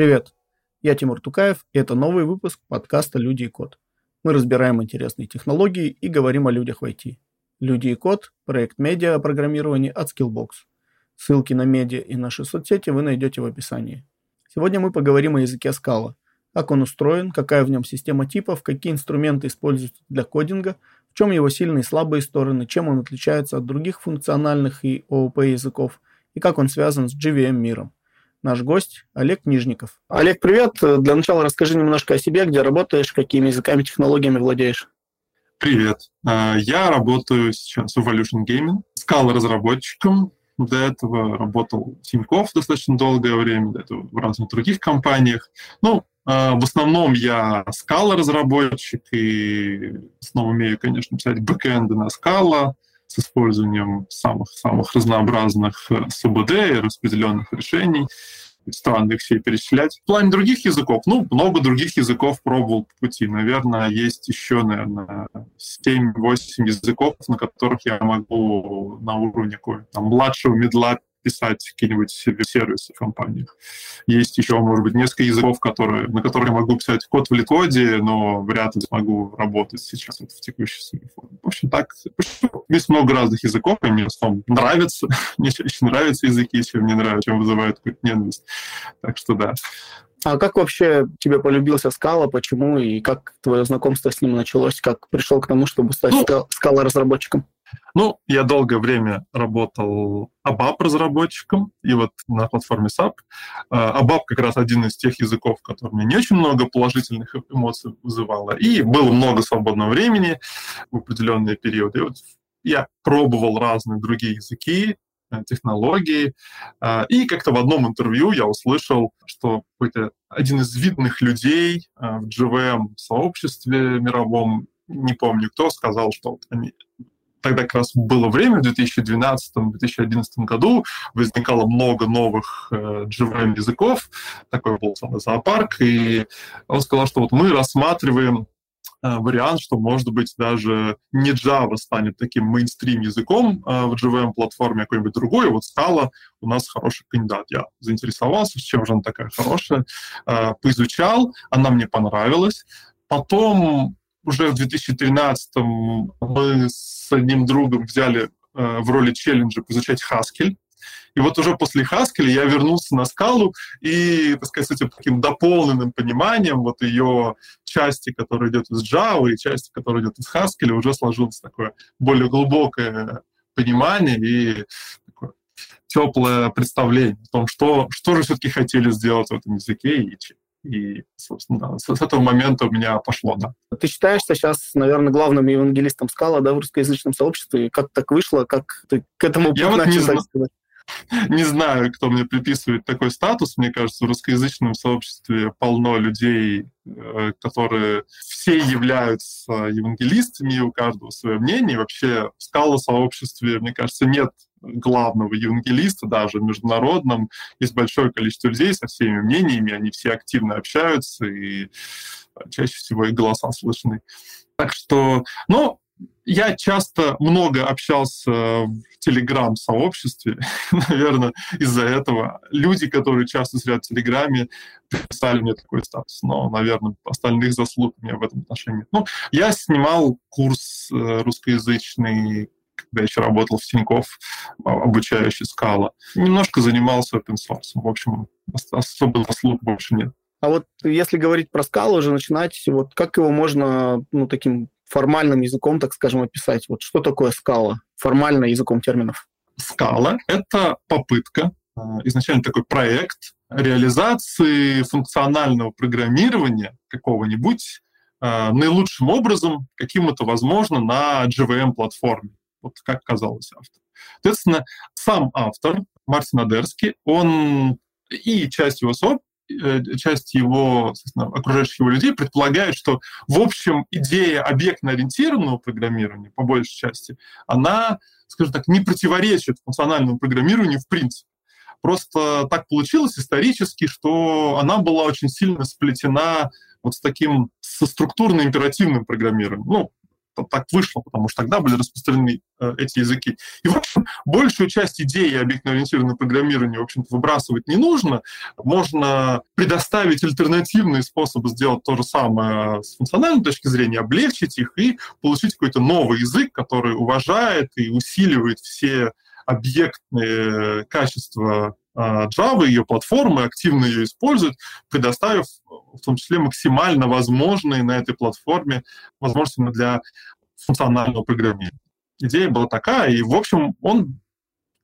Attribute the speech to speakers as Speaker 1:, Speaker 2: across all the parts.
Speaker 1: Привет, я Тимур Тукаев, и это новый выпуск подкаста «Люди и код». Мы разбираем интересные технологии и говорим о людях в IT. «Люди и код» – проект медиа о программировании от Skillbox. Ссылки на медиа и наши соцсети вы найдете в описании. Сегодня мы поговорим о языке Scala, как он устроен, какая в нем система типов, какие инструменты используются для кодинга, в чем его сильные и слабые стороны, чем он отличается от других функциональных и ООП языков, и как он связан с JVM миром. Наш гость Олег Нижников. Олег, привет. Для начала расскажи немножко о себе, где работаешь, какими языками, технологиями владеешь.
Speaker 2: Привет. А, я работаю сейчас в Evolution Gaming, скал разработчиком. До этого работал в Тинькофф достаточно долгое время, до этого в разных других компаниях. Ну, а, в основном я скала разработчик и в основном умею, конечно, писать бэкэнды на скала с использованием самых-самых разнообразных э, СУБД и распределенных решений. Странно их все перечислять. В плане других языков, ну, много других языков пробовал по пути. Наверное, есть еще, наверное, 7-8 языков, на которых я могу на уровне какой там, младшего медла писать какие-нибудь сервисы в компаниях. Есть еще, может быть, несколько языков, которые, на которых я могу писать код в ликоде, но вряд ли смогу работать сейчас вот в текущей своей форме. В общем, так, есть много разных языков, и мне в основном нравится. мне чаще нравятся языки, чем мне нравятся, чем вызывают какую-то ненависть. Так что да.
Speaker 1: А как вообще тебе полюбился скала, почему и как твое знакомство с ним началось, как пришел к тому, чтобы стать ну, скала-разработчиком?
Speaker 2: Ну, я долгое время работал ABAP-разработчиком, и вот на платформе SAP. ABAP как раз один из тех языков, который мне не очень много положительных эмоций вызывало, и было много свободного времени в определенные периоды. И вот я пробовал разные другие языки, э, технологии. А, и как-то в одном интервью я услышал, что какой-то один из видных людей э, в GVM-сообществе мировом, не помню кто, сказал, что вот они тогда как раз было время, в 2012-2011 году возникало много новых э, GVM языков, такой был самый зоопарк, и он сказал, что вот мы рассматриваем э, вариант, что, может быть, даже не Java станет таким мейнстрим языком э, в JVM-платформе, а какой-нибудь другой. Вот стала у нас хороший кандидат. Я заинтересовался, чем же она такая хорошая, э, поизучал, она мне понравилась. Потом уже в 2013 мы с одним другом взяли э, в роли челленджа изучать Haskell. И вот уже после Haskell я вернулся на скалу и, так сказать, с этим таким дополненным пониманием вот ее части, которая идет из Java, и части, которая идет из Haskell, уже сложилось такое более глубокое понимание и теплое представление о том, что, что же все-таки хотели сделать в этом языке и чем. И, собственно, с, с этого момента у меня пошло, да.
Speaker 1: Ты считаешься сейчас, наверное, главным евангелистом скала, да, в русскоязычном сообществе? Как так вышло? Как ты к этому
Speaker 2: Я вот не, зна... не знаю, кто мне приписывает такой статус. Мне кажется, в русскоязычном сообществе полно людей, э, которые все являются евангелистами, и у каждого свое мнение. Вообще в скала-сообществе, мне кажется, нет главного евангелиста, даже международном, есть большое количество людей со всеми мнениями, они все активно общаются, и чаще всего их голоса слышны. Так что, ну, я часто много общался в Телеграм-сообществе, наверное, из-за этого. Люди, которые часто сидят в Телеграме, писали мне такой статус, но, наверное, остальных заслуг у меня в этом отношении. Ну, я снимал курс э, русскоязычный когда еще работал в Тинькофф, а, обучающий скала. Немножко занимался open source. В общем, особо заслуг больше нет.
Speaker 1: А вот если говорить про скалу, уже начинать, вот как его можно, ну, таким формальным языком, так скажем, описать? Вот что такое скала? Формально языком терминов.
Speaker 2: Скала — это попытка, а, изначально такой проект реализации функционального программирования какого-нибудь а, наилучшим образом, каким это возможно на JVM-платформе вот как казалось автор. Соответственно, сам автор, Мартин Адерский, он и часть его соб, э, часть его окружающих его людей предполагает, что, в общем, идея объектно-ориентированного программирования, по большей части, она, скажем так, не противоречит функциональному программированию в принципе. Просто так получилось исторически, что она была очень сильно сплетена вот с таким, со структурно-императивным программированием. Ну, так вышло, потому что тогда были распространены э, эти языки. И, в общем, большую часть идеи объектно-ориентированного программирования, в общем-то, выбрасывать не нужно. Можно предоставить альтернативные способы сделать то же самое с функциональной точки зрения, облегчить их и получить какой-то новый язык, который уважает и усиливает все объектные качества а, Java, ее платформы активно ее используют, предоставив в том числе максимально возможные на этой платформе возможности для функционального программирования. Идея была такая, и, в общем, он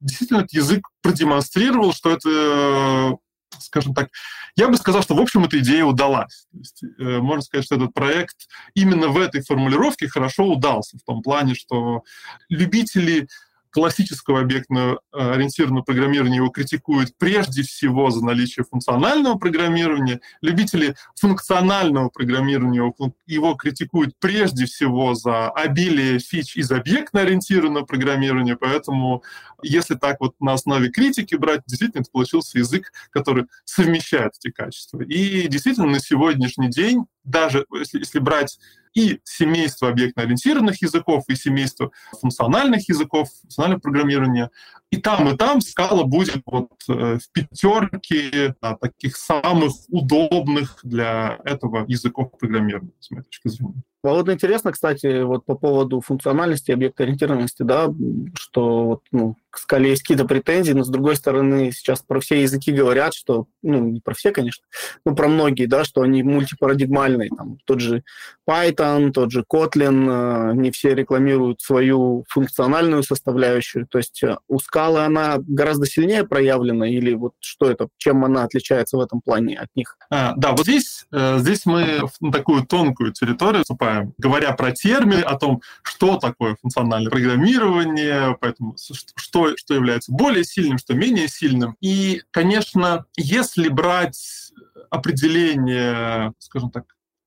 Speaker 2: действительно этот язык продемонстрировал, что это, скажем так, я бы сказал, что, в общем, эта идея удалась. То есть, э, можно сказать, что этот проект именно в этой формулировке хорошо удался, в том плане, что любители классического объектно-ориентированного программирования его критикуют прежде всего за наличие функционального программирования. Любители функционального программирования его критикуют прежде всего за обилие фич из объектно-ориентированного программирования. Поэтому, если так вот на основе критики брать, действительно, это получился язык, который совмещает эти качества. И действительно, на сегодняшний день, даже если, если брать и семейство объектно-ориентированных языков, и семейство функциональных языков, функционального программирования. И там, и там скала будет вот э, в пятерке а, таких самых удобных для этого языков программирования, с моей точки зрения.
Speaker 1: Вот интересно, кстати, вот по поводу функциональности, объектоориентированности, да, что ну, к скале есть какие-то претензии, но с другой стороны сейчас про все языки говорят, что, ну, не про все, конечно, но про многие, да, что они мультипарадигмальные, там, тот же Python, тот же Kotlin, э, не все рекламируют свою функциональную составляющую, то есть э, у скалы она гораздо сильнее проявлена или вот что это, чем она отличается в этом плане от них?
Speaker 2: А, да, вот здесь, э, здесь мы в такую тонкую территорию вступаем, говоря про термины, о том, что такое функциональное программирование, поэтому что что, является более сильным, что менее сильным. И, конечно, если брать определение, скажем так,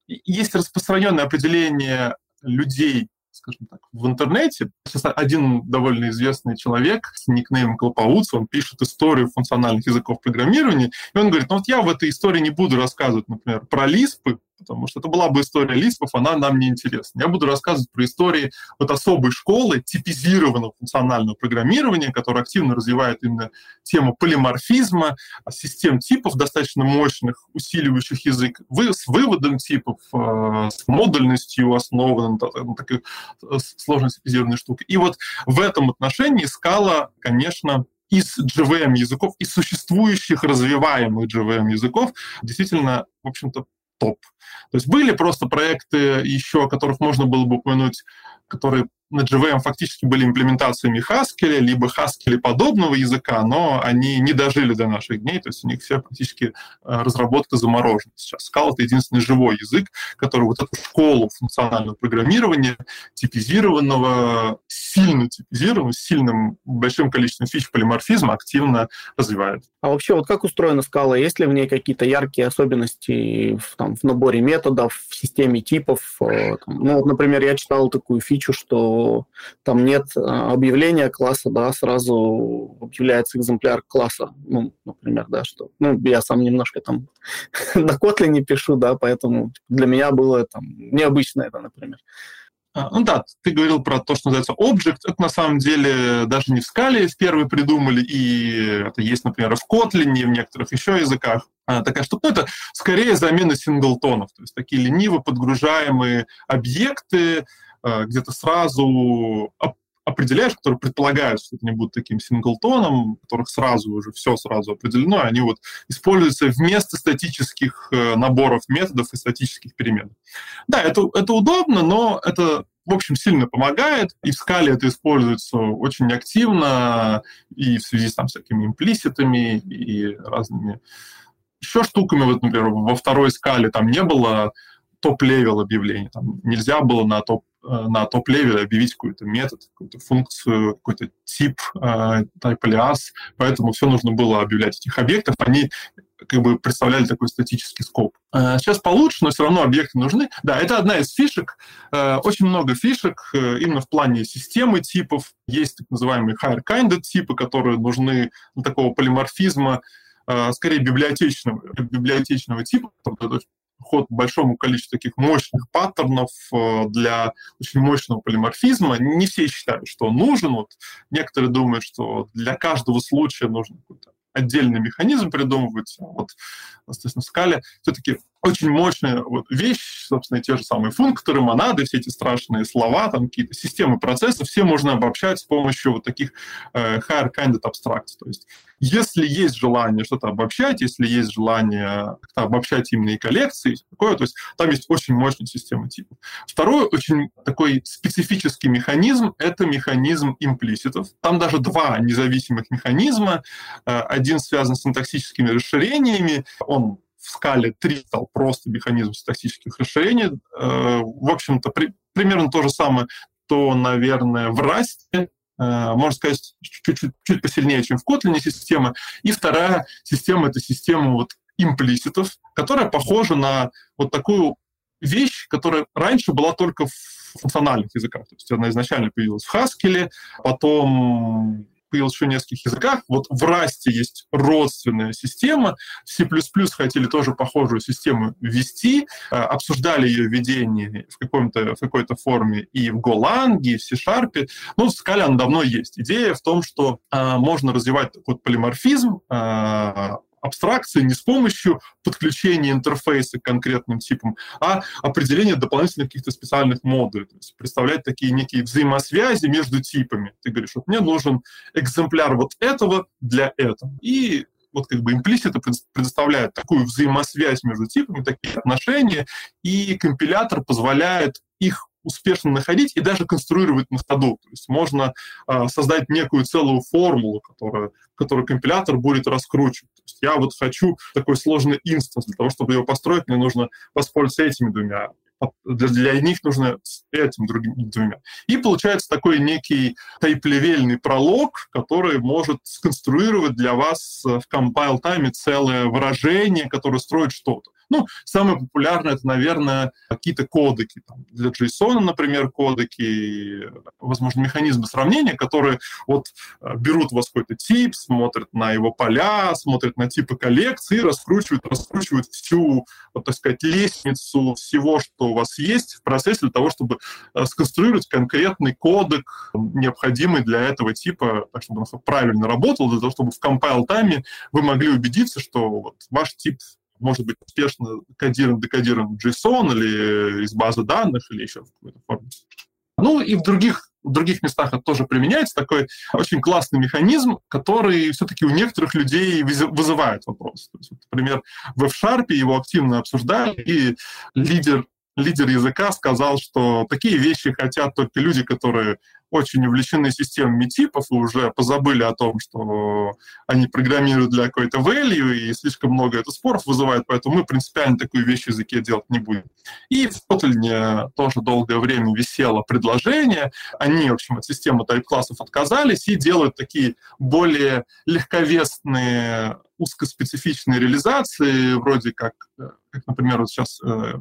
Speaker 2: есть распространенное определение людей, скажем так, в интернете. Сейчас один довольно известный человек с никнеймом Клопауц, он пишет историю функциональных языков программирования, и он говорит, ну вот я в этой истории не буду рассказывать, например, про лиспы, потому что это была бы история лиспов, она нам не интересна. Я буду рассказывать про истории вот особой школы типизированного функционального программирования, которая активно развивает именно тему полиморфизма, систем типов достаточно мощных, усиливающих язык, вы, с выводом типов, э, с модульностью основанным, на такой э, сложной типизированной штуки. И вот в этом отношении скала, конечно, из JVM языков, из существующих развиваемых JVM языков, действительно, в общем-то, топ. То есть были просто проекты еще, о которых можно было бы упомянуть, которые на JVM фактически были имплементациями Haskell, либо Haskell подобного языка, но они не дожили до наших дней, то есть у них все практически э, разработка заморожена сейчас. Scala — это единственный живой язык, который вот эту школу функционального программирования, типизированного, сильно типизированного, с сильным большим количеством фич полиморфизма активно развивает.
Speaker 1: А вообще, вот как устроена скала? Есть ли в ней какие-то яркие особенности в, там, в наборе методов, в системе типов? Э, там, ну, вот, например, я читал такую фичу, что там нет а, объявления класса, да, сразу объявляется экземпляр класса, ну, например, да, что, ну, я сам немножко там на Kotlin пишу, да, поэтому для меня было там необычно это, например.
Speaker 2: А, ну да, ты говорил про то, что называется object. Это на самом деле даже не в скале в первый придумали, и это есть, например, в Kotlin, и в некоторых еще языках. А, такая штука. Ну, это скорее замена синглтонов, то есть такие лениво подгружаемые объекты, Э, где-то сразу определяешь, которые предполагают, что не будут таким синглтоном, которых сразу уже все сразу определено, они вот используются вместо статических э, наборов методов и статических перемен. Да, это, это удобно, но это в общем, сильно помогает, и в скале это используется очень активно, и в связи с там, всякими implicit ами и разными еще штуками. Вот, например, во второй скале там не было top-level объявлений. Там нельзя было на топ на top-level е объявить какой-то метод, какую-то функцию, какой-то тип, э, type alias, поэтому все нужно было объявлять этих объектов, они как бы представляли такой статический скоп. Э, сейчас получше, но все равно объекты нужны. Да, это одна из фишек. Очень много фишек именно в плане системы типов. Есть так называемые higher kind типы, которые нужны для такого полиморфизма, скорее библиотечного, библиотечного типа, ход большому количеству таких мощных паттернов э, для очень мощного полиморфизма. Не все считают, что он нужен. Вот некоторые думают, что для каждого случая нужен какой-то отдельный механизм придумывать. А вот, соответственно, в скале все-таки очень мощная вот вещь, собственно, те же самые функторы, монады, все эти страшные слова, там какие-то системы процессов, все можно обобщать с помощью вот таких э, higher kind abstracts. То есть если есть желание что-то обобщать, если есть желание обобщать именно и коллекции, такое, то есть там есть очень мощная система типов. Второй очень такой специфический механизм — это механизм имплиситов. Там даже два независимых механизма. Э, один связан с синтаксическими расширениями, он в скале 3 стал просто механизм статических расширений. Э, в общем-то, при, примерно то же самое, то, наверное, в расте, э, можно сказать, чуть-чуть чуть посильнее, чем в Kotlin система. И вторая система — это система вот имплиситов, которая похожа на вот такую вещь, которая раньше была только в функциональных языках. То есть она изначально появилась в Haskell, потом появилась еще в нескольких языках. Вот в Rust есть родственная система. C++ хотели тоже похожую систему ввести, э, обсуждали ее введение в, каком-то, в какой-то форме и в Golang, и в C-Sharp. Ну, в Scala давно есть. Идея в том, что э, можно развивать такой полиморфизм, э, абстракции не с помощью подключения интерфейса к конкретным типам, а определения дополнительных каких-то специальных модулей. То есть представлять такие некие взаимосвязи между типами. Ты говоришь, вот мне нужен экземпляр вот этого для этого. И вот как бы имплиситы предоставляет такую взаимосвязь между типами, такие отношения, и компилятор позволяет их успешно находить и даже конструировать на ходу. То есть можно э, создать некую целую формулу, которая, которую компилятор будет раскручивать. То есть я вот хочу такой сложный инстанс. Для того, чтобы его построить, мне нужно воспользоваться этими двумя для, для них нужно этим другим двумя. И получается такой некий тайп-левельный пролог, который может сконструировать для вас в compile тайме целое выражение, которое строит что-то. Ну, самое популярное это, наверное, какие-то кодеки. Там, для JSON, например, кодеки, возможно, механизмы сравнения, которые вот э, берут у вас какой-то тип, смотрят на его поля, смотрят на типы коллекции раскручивают, раскручивают всю, вот, так сказать, лестницу всего, что у вас есть в процессе для того, чтобы э, сконструировать конкретный кодек, необходимый для этого типа, так чтобы он правильно работал, для того, чтобы в compile тайме вы могли убедиться, что вот ваш тип может быть успешно кодирован, декодирован в JSON или из базы данных, или еще в какой-то форме. Ну и в других, в других местах это тоже применяется. Такой очень классный механизм, который все-таки у некоторых людей вызывает вопрос. То есть, например, в F-Sharp его активно обсуждали, и лидер лидер языка сказал, что такие вещи хотят только люди, которые очень увлечены системами типов и уже позабыли о том, что они программируют для какой-то value, и слишком много это споров вызывает, поэтому мы принципиально такую вещь в языке делать не будем. И в Kotlin тоже долгое время висело предложение. Они, в общем, от системы тайп-классов отказались и делают такие более легковесные узкоспецифичные реализации, вроде как, э, как например, вот сейчас э,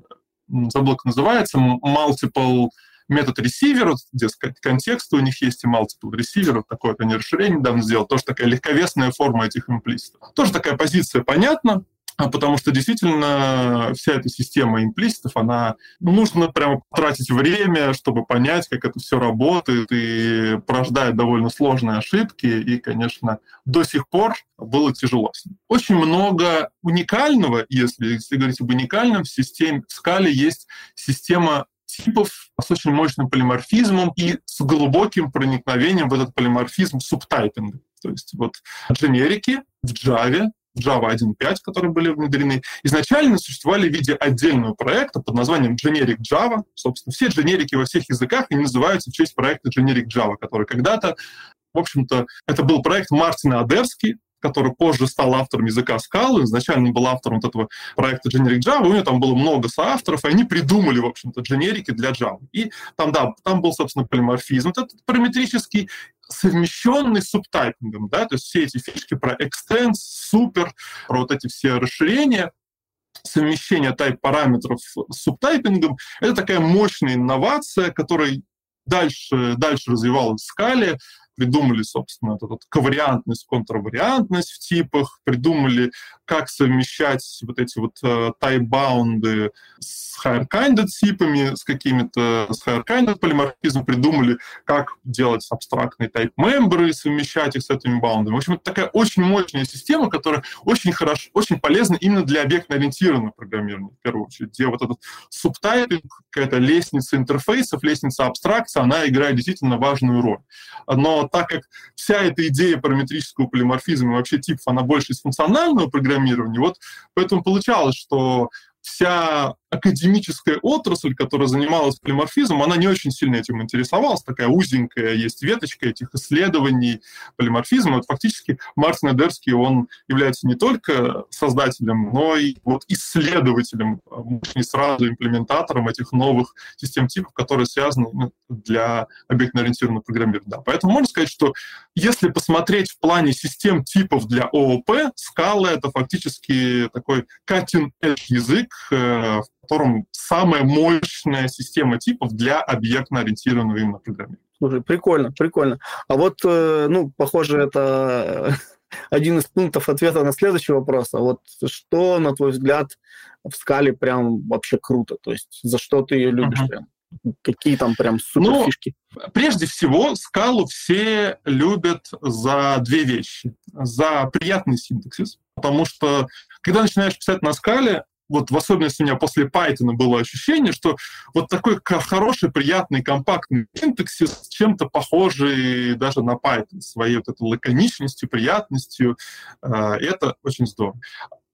Speaker 2: забыл, как называется, multiple метод receiver, где контекст у них есть и multiple receiver, такое они расширение недавно сделал, тоже такая легковесная форма этих имплиситов. Тоже такая позиция понятна, потому что действительно вся эта система имплиситов, она ну, нужно прямо тратить время, чтобы понять, как это все работает, и порождает довольно сложные ошибки, и, конечно, до сих пор было тяжело. Очень много уникального, если, если говорить об уникальном, в системе в скале есть система типов с очень мощным полиморфизмом и с глубоким проникновением в этот полиморфизм субтайпинга. То есть вот дженерики в Java Java 1.5, которые были внедрены, изначально существовали в виде отдельного проекта под названием Generic Java. Собственно, все дженерики во всех языках они называются в честь проекта Generic Java, который когда-то, в общем-то, это был проект Мартина Адерски, который позже стал автором языка Scala, изначально был автором вот этого проекта Generic Java, у него там было много соавторов, и они придумали, в общем-то, дженерики для Java. И там, да, там был, собственно, полиморфизм, вот этот параметрический совмещенный с субтайпингом, да, то есть все эти фишки про extends, супер, про вот эти все расширения, совмещение тайп-параметров с субтайпингом, это такая мощная инновация, которая дальше, дальше развивалась в скале, придумали, собственно, эту вот ковариантность, контравариантность в типах, придумали, как совмещать вот эти вот э, type-баунды с higher-kinded типами, с какими-то с higher-kinded полиморфизмом, придумали, как делать абстрактные type-мембры, совмещать их с этими баундами. В общем, это такая очень мощная система, которая очень хорошо, очень полезна именно для объектно-ориентированного программирования, в первую очередь, где вот этот субтайпинг, какая-то лестница интерфейсов, лестница абстракции, она играет действительно важную роль. Но так как вся эта идея параметрического полиморфизма и вообще типов, она больше из функционального программирования, вот поэтому получалось, что вся академическая отрасль, которая занималась полиморфизмом, она не очень сильно этим интересовалась. Такая узенькая есть веточка этих исследований полиморфизма. Вот фактически Мартин Эдерский, он является не только создателем, но и вот исследователем, не сразу имплементатором этих новых систем типов, которые связаны ну, для объектно-ориентированного программирования. Да. Поэтому можно сказать, что если посмотреть в плане систем типов для ООП, скала — это фактически такой cutting-edge язык, э, котором самая мощная система типов для объектно-ориентированного именно программирования.
Speaker 1: Слушай, прикольно, прикольно. А вот, э, ну, похоже, это один из пунктов ответа на следующий вопрос. А вот что, на твой взгляд, в скале прям вообще круто? То есть за что ты ее любишь uh-huh. прям? Какие там прям супер ну, фишки?
Speaker 2: Прежде всего, скалу все любят за две вещи. За приятный синтаксис, потому что когда начинаешь писать на скале, вот в особенности у меня после Python было ощущение, что вот такой хороший, приятный, компактный синтаксис, чем-то похожий даже на Python, своей вот этой лаконичностью, приятностью. Э, это очень здорово.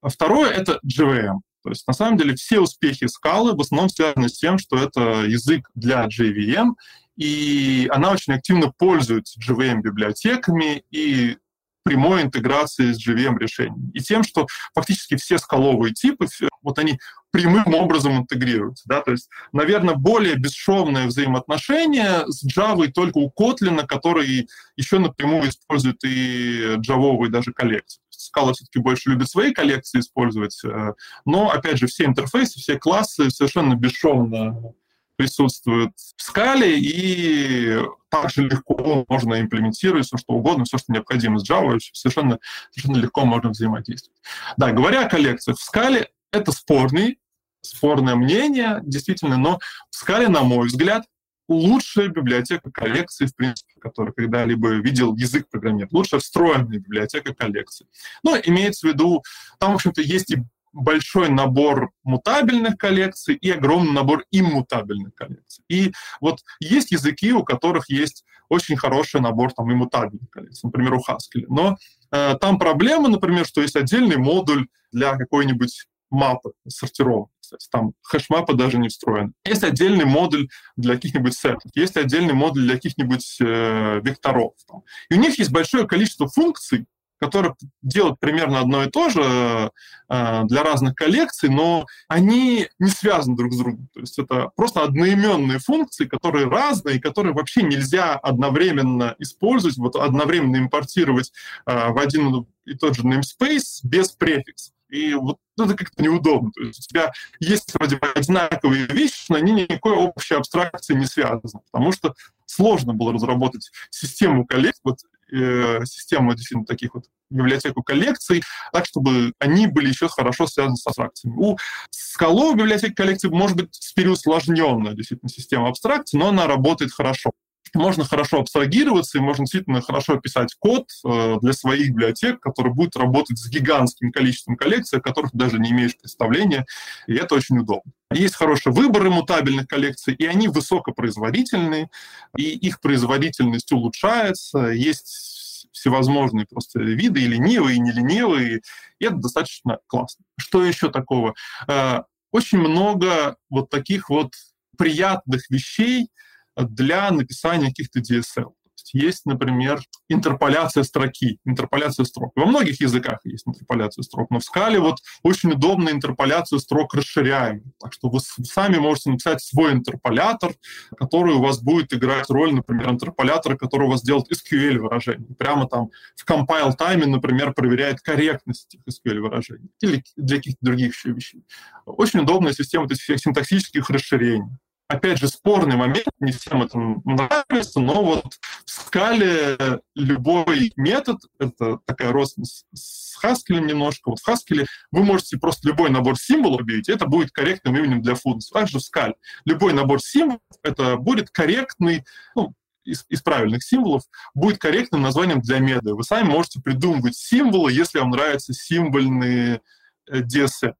Speaker 2: А второе — это JVM. То есть, на самом деле, все успехи скалы в основном связаны с тем, что это язык для JVM, и она очень активно пользуется JVM-библиотеками, и прямой интеграции с JVM решением. И тем, что фактически все скаловые типы, вот они прямым образом интегрируются. Да? То есть, наверное, более бесшовное взаимоотношение с Java только у Kotlin, который еще напрямую использует и джавовые даже коллекции. Scala все-таки больше любит свои коллекции использовать, э, но, опять же, все интерфейсы, все классы совершенно бесшовно присутствует в скале, и также легко можно имплементировать все, что угодно, все, что необходимо с Java, совершенно, совершенно легко можно взаимодействовать. Да, говоря о коллекциях, в скале это спорный, спорное мнение, действительно, но в скале, на мой взгляд, лучшая библиотека коллекции, в принципе, которую когда-либо видел язык программирования, лучшая встроенная библиотека коллекции. Но имеется в виду, там, в общем-то, есть и большой набор мутабельных коллекций и огромный набор иммутабельных коллекций. И вот есть языки, у которых есть очень хороший набор там иммутабельных коллекций, например, у Haskell. Но э, там проблема, например, что есть отдельный модуль для какой-нибудь мапы сортировки. Кстати, там хэш-мапа даже не встроена. Есть отдельный модуль для каких-нибудь сетов, есть отдельный модуль для каких-нибудь э, векторов. Там. И у них есть большое количество функций, которые делают примерно одно и то же э, для разных коллекций, но они не связаны друг с другом. То есть это просто одноименные функции, которые разные, которые вообще нельзя одновременно использовать, вот одновременно импортировать э, в один и тот же namespace без префикса. И вот это как-то неудобно. То есть у тебя есть вроде бы одинаковые вещи, но они никакой общей абстракции не связаны, потому что сложно было разработать систему коллекций, вот, э, систему действительно таких вот библиотеку коллекций, так, чтобы они были еще хорошо связаны с абстракциями. У скалов библиотеки коллекций может быть переусложненная действительно система абстракции, но она работает хорошо можно хорошо абстрагироваться, и можно действительно хорошо писать код э, для своих библиотек, который будет работать с гигантским количеством коллекций, о которых ты даже не имеешь представления, и это очень удобно. Есть хороший выбор иммутабельных коллекций, и они высокопроизводительные, и их производительность улучшается, есть всевозможные просто виды, и ленивые, и неленивые, и это достаточно классно. Что еще такого? Э, очень много вот таких вот приятных вещей, для написания каких-то DSL. Есть, например, интерполяция строки, интерполяция строк. Во многих языках есть интерполяция строк, но в скале вот очень удобно интерполяцию строк расширяем. Так что вы сами можете написать свой интерполятор, который у вас будет играть роль, например, интерполятора, который у вас делает SQL выражений. Прямо там в compile тайме, например, проверяет корректность этих SQL выражений. Или для каких-то других еще вещей. Очень удобная система этих синтаксических расширений. Опять же, спорный момент, не всем это нравится, но вот в скале любой метод, это такая родственность с Haskell немножко, вот в Haskell вы можете просто любой набор символов объявить, это будет корректным именем для функции. Также в скале любой набор символов, это будет корректный, ну, из, из правильных символов будет корректным названием для меда. Вы сами можете придумывать символы, если вам нравятся символьные DSL.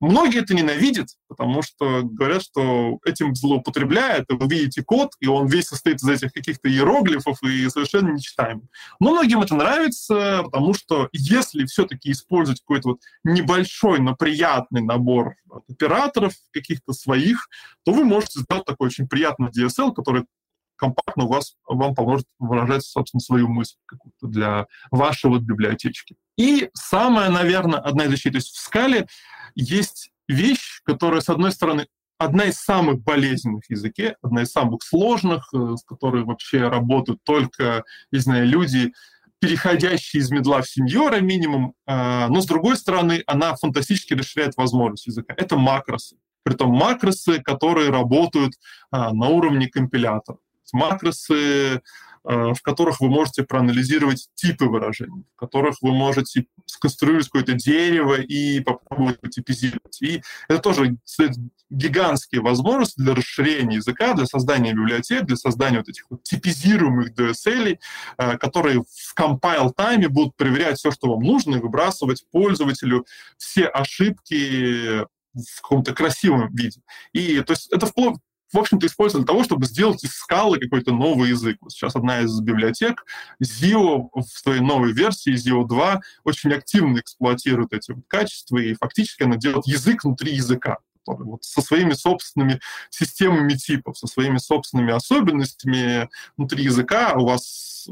Speaker 2: Многие это ненавидят, потому что говорят, что этим злоупотребляют, вы видите код, и он весь состоит из этих каких-то иероглифов и совершенно нечитаемый. Но многим это нравится, потому что если все-таки использовать какой-то вот небольшой, но приятный набор операторов каких-то своих, то вы можете сделать такой очень приятный DSL, который компактно у вас, вам поможет выражать, собственно, свою мысль какую-то для вашей вот библиотечки. И самое, наверное, одна из вещей, то есть в скале есть вещь, которая, с одной стороны, одна из самых болезненных в языке, одна из самых сложных, э, с которой вообще работают только, не знаю, люди, переходящие из медла в сеньора минимум, а, но с другой стороны, она фантастически расширяет возможность языка. Это макросы. Притом макросы, которые работают а, на уровне компилятора макросы, э, в которых вы можете проанализировать типы выражений, в которых вы можете сконструировать какое-то дерево и попробовать типизировать. И это тоже гигантские возможности для расширения языка, для создания библиотек, для создания вот этих вот типизируемых DSL, э, которые в compile тайме будут проверять все, что вам нужно, и выбрасывать пользователю все ошибки в каком-то красивом виде. И то есть это вплоть в общем-то, используется для того, чтобы сделать из скалы какой-то новый язык. Вот сейчас одна из библиотек, Zio, в своей новой версии, Zio 2, очень активно эксплуатирует эти вот качества, и фактически она делает язык внутри языка вот со своими собственными системами типов, со своими собственными особенностями внутри языка у вас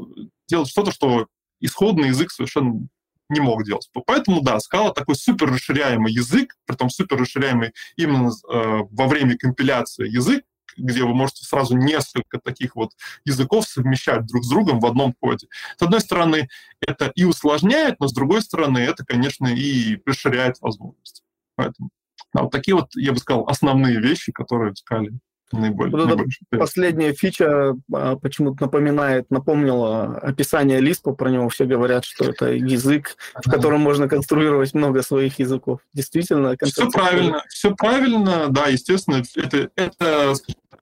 Speaker 2: делать что-то, что исходный язык совершенно не мог делать. Поэтому, да, скала такой супер расширяемый язык, при том супер расширяемый именно э, во время компиляции язык, где вы можете сразу несколько таких вот языков совмещать друг с другом в одном коде. С одной стороны, это и усложняет, но с другой стороны, это, конечно, и расширяет возможности. Поэтому да, вот такие вот, я бы сказал, основные вещи, которые в скале наиболее,
Speaker 1: вот наиболее Последняя фича а, почему-то напоминает, напомнила описание Лиспа, про него все говорят, что это язык, в котором можно конструировать много своих языков. Действительно,
Speaker 2: Все правильно, все правильно, да, естественно, это, это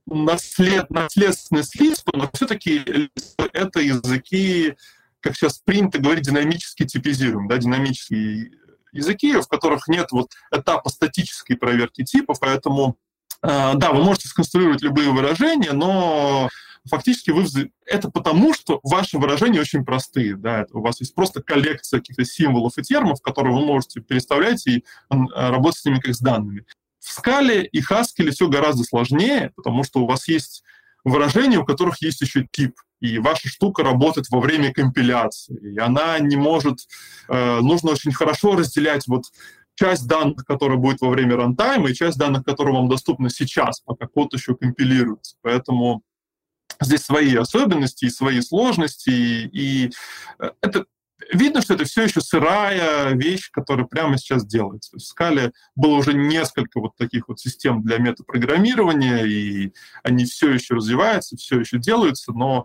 Speaker 2: наслед, наследственность Лиспа, но все-таки это языки, как сейчас принято говорить, динамически типизируем, да, динамические языки, в которых нет вот этапа статической проверки типов, поэтому да, вы можете сконструировать любые выражения, но фактически вы... это потому, что ваши выражения очень простые. Да? У вас есть просто коллекция каких-то символов и термов, которые вы можете переставлять и работать с ними как с данными. В скале и хаскеле все гораздо сложнее, потому что у вас есть выражения, у которых есть еще тип, и ваша штука работает во время компиляции, и она не может... Э, нужно очень хорошо разделять вот часть данных, которая будет во время рантайма, и часть данных, которые вам доступны сейчас, пока код еще компилируется. Поэтому здесь свои особенности и свои сложности, и, и э, это видно, что это все еще сырая вещь, которая прямо сейчас делается. В Скале было уже несколько вот таких вот систем для метапрограммирования, и они все еще развиваются, все еще делаются, но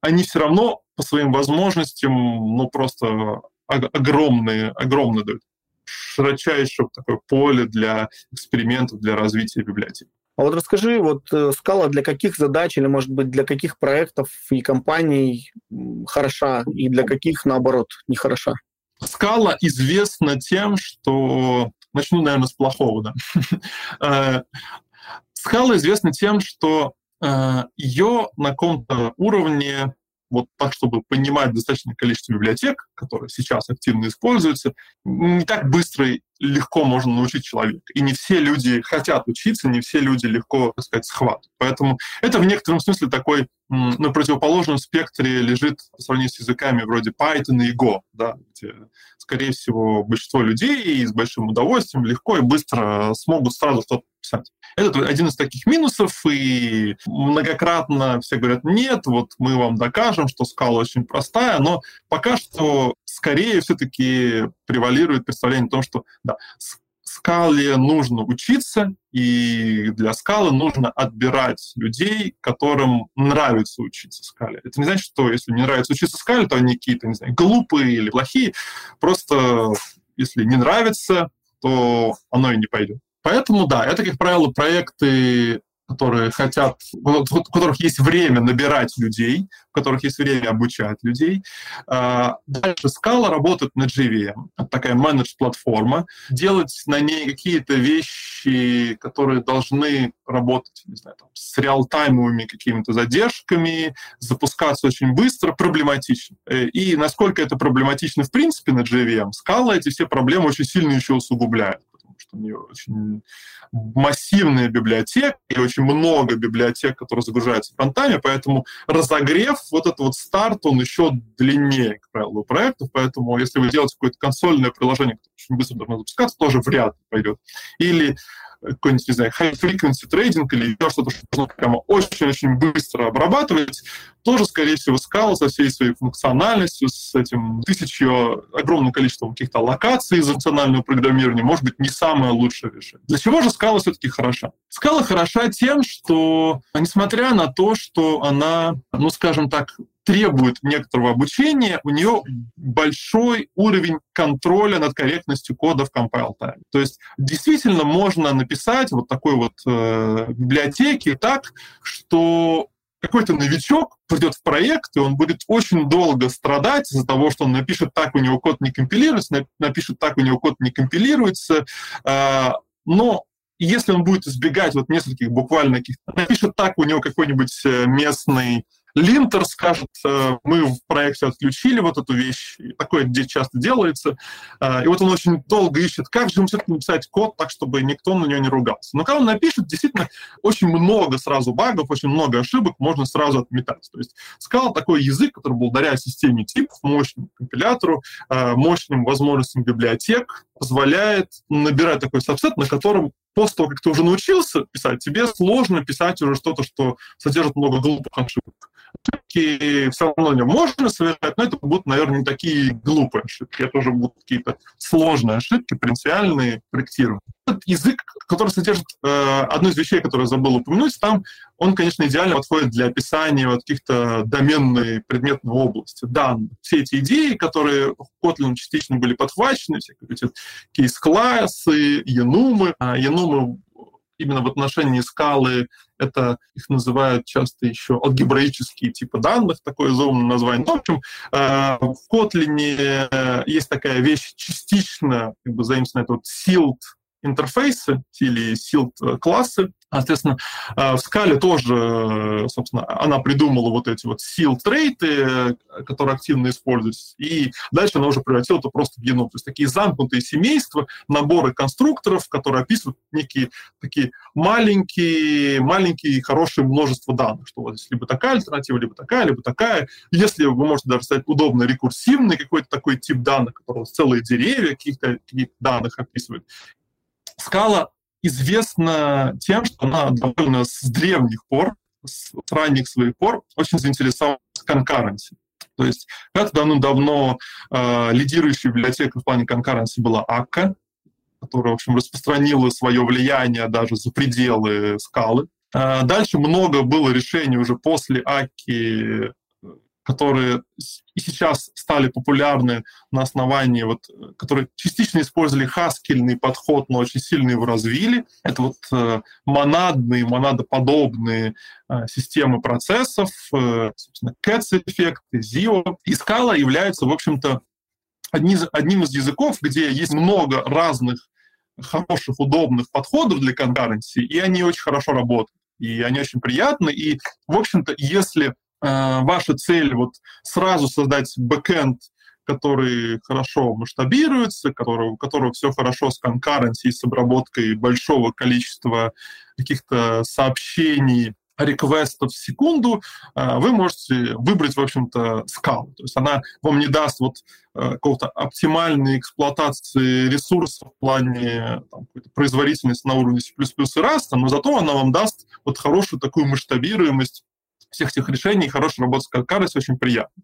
Speaker 2: они все равно по своим возможностям, ну, просто огромные, огромные дают широчайшее такое поле для экспериментов, для развития библиотек.
Speaker 1: А вот расскажи, вот э, скала для каких задач или, может быть, для каких проектов и компаний хороша, и для каких, наоборот, не хороша?
Speaker 2: Скала известна тем, что... Начну, наверное, с плохого, да. Э, скала известна тем, что э, ее на каком-то уровне вот так, чтобы понимать достаточное количество библиотек, которые сейчас активно используются, не так быстро и легко можно научить человека. И не все люди хотят учиться, не все люди легко, так сказать, схватывают. Поэтому это в некотором смысле такой на противоположном спектре лежит по сравнению с языками вроде Python и Go, да, где, скорее всего, большинство людей с большим удовольствием легко и быстро смогут сразу что-то писать. Это один из таких минусов, и многократно все говорят, нет, вот мы вам докажем, что скала очень простая, но пока что скорее все-таки превалирует представление о том, что да, скале нужно учиться, и для скалы нужно отбирать людей, которым нравится учиться скале. Это не значит, что если не нравится учиться скале, то они какие-то, не знаю, глупые или плохие. Просто если не нравится, то оно и не пойдет. Поэтому, да, это, как правило, проекты которые хотят, у которых есть время набирать людей, у которых есть время обучать людей. А, дальше Scala работает на JVM, такая менедж-платформа. Делать на ней какие-то вещи, которые должны работать, не знаю, там, с реалтаймовыми какими-то задержками, запускаться очень быстро, проблематично. Э, и насколько это проблематично в принципе на JVM, Scala эти все проблемы очень сильно еще усугубляет что у нее очень массивная библиотека и очень много библиотек, которые загружаются фронтами, поэтому разогрев, вот этот вот старт, он еще длиннее, как правило, у проектов, поэтому если вы делаете какое-то консольное приложение, которое очень быстро должно запускаться, тоже вряд ли пойдет. Или какой-нибудь, не знаю, high-frequency трейдинг или еще что-то, что нужно прямо очень-очень быстро обрабатывать, тоже, скорее всего, Scala со всей своей функциональностью, с этим тысячью, огромным количеством каких-то локаций из рационального программирования, может быть, не самое лучшее решение. Для чего же Scala все-таки хороша? Scala хороша тем, что, несмотря на то, что она, ну, скажем так, требует некоторого обучения, у нее большой уровень контроля над корректностью кода в compile time. То есть действительно можно написать вот такой вот э, библиотеки так, что какой-то новичок придет в проект, и он будет очень долго страдать из-за того, что он напишет так, у него код не компилируется, напишет так, у него код не компилируется, э, но если он будет избегать вот нескольких буквально каких-то, напишет так, у него какой-нибудь э, местный Линтер скажет, э, мы в проекте отключили вот эту вещь, такое здесь часто делается, э, и вот он очень долго ищет, как же ему все-таки написать код так, чтобы никто на него не ругался. Но когда он напишет, действительно, очень много сразу багов, очень много ошибок можно сразу отметать. То есть Scala такой язык, который благодаря системе типов, мощному компилятору, э, мощным возможностям библиотек, позволяет набирать такой сабсет, на котором после того, как ты уже научился писать, тебе сложно писать уже что-то, что содержит много глупых ошибок. Ошибки все равно не можно совершать, но это будут, наверное, не такие глупые ошибки. Это уже будут какие-то сложные ошибки, принципиальные, проектирования. Этот язык, который содержит э, одну из вещей, которую я забыл упомянуть, там он, конечно, идеально подходит для описания вот каких-то доменной предметной области данных. Все эти идеи, которые Kotlin частично были подхвачены, все эти кейс-классы, янумы. А янумы именно в отношении скалы, это их называют часто еще алгебраические типы данных, такое заумное название. Ну, в общем, э, в Kotlin есть такая вещь частично как бы заимствованная, это вот sealed интерфейсы или силд классы. Соответственно, э, в скале тоже, э, собственно, она придумала вот эти вот сил трейты, которые активно используются, и дальше она уже превратила это просто в геном. То есть такие замкнутые семейства, наборы конструкторов, которые описывают некие такие маленькие, маленькие хорошие множество данных, что вот здесь либо такая альтернатива, либо такая, либо такая. Если вы можете даже сказать удобно рекурсивный какой-то такой тип данных, который целые деревья каких-то каких данных описывает, Скала известна тем, что она довольно с древних пор, с ранних своих пор, очень заинтересовалась конкуренцией. То есть когда-то давно-давно э, лидирующей библиотекой в плане конкуренции была АККА, которая, в общем, распространила свое влияние даже за пределы скалы. Э, дальше много было решений уже после АКИ которые и сейчас стали популярны на основании, вот, которые частично использовали хаскельный подход, но очень сильно его развили. Это вот э, монадные, монадоподобные э, системы процессов, э, собственно, CATS-эффект, ZIO. И Scala является, в общем-то, одним, одним из языков, где есть много разных хороших, удобных подходов для конкуренции, и они очень хорошо работают, и они очень приятны. И, в общем-то, если Э, ваша цель вот сразу создать бэкэнд, который хорошо масштабируется, который, у которого все хорошо с конкуренцией, с обработкой большого количества каких-то сообщений, реквестов в секунду, э, вы можете выбрать, в общем-то, скалу. То есть она вам не даст вот э, какого-то оптимальной эксплуатации ресурсов в плане там, производительности на уровне C++ и Rust, но зато она вам даст вот хорошую такую масштабируемость всех этих решений, хорошая работа с Calcaris очень приятна.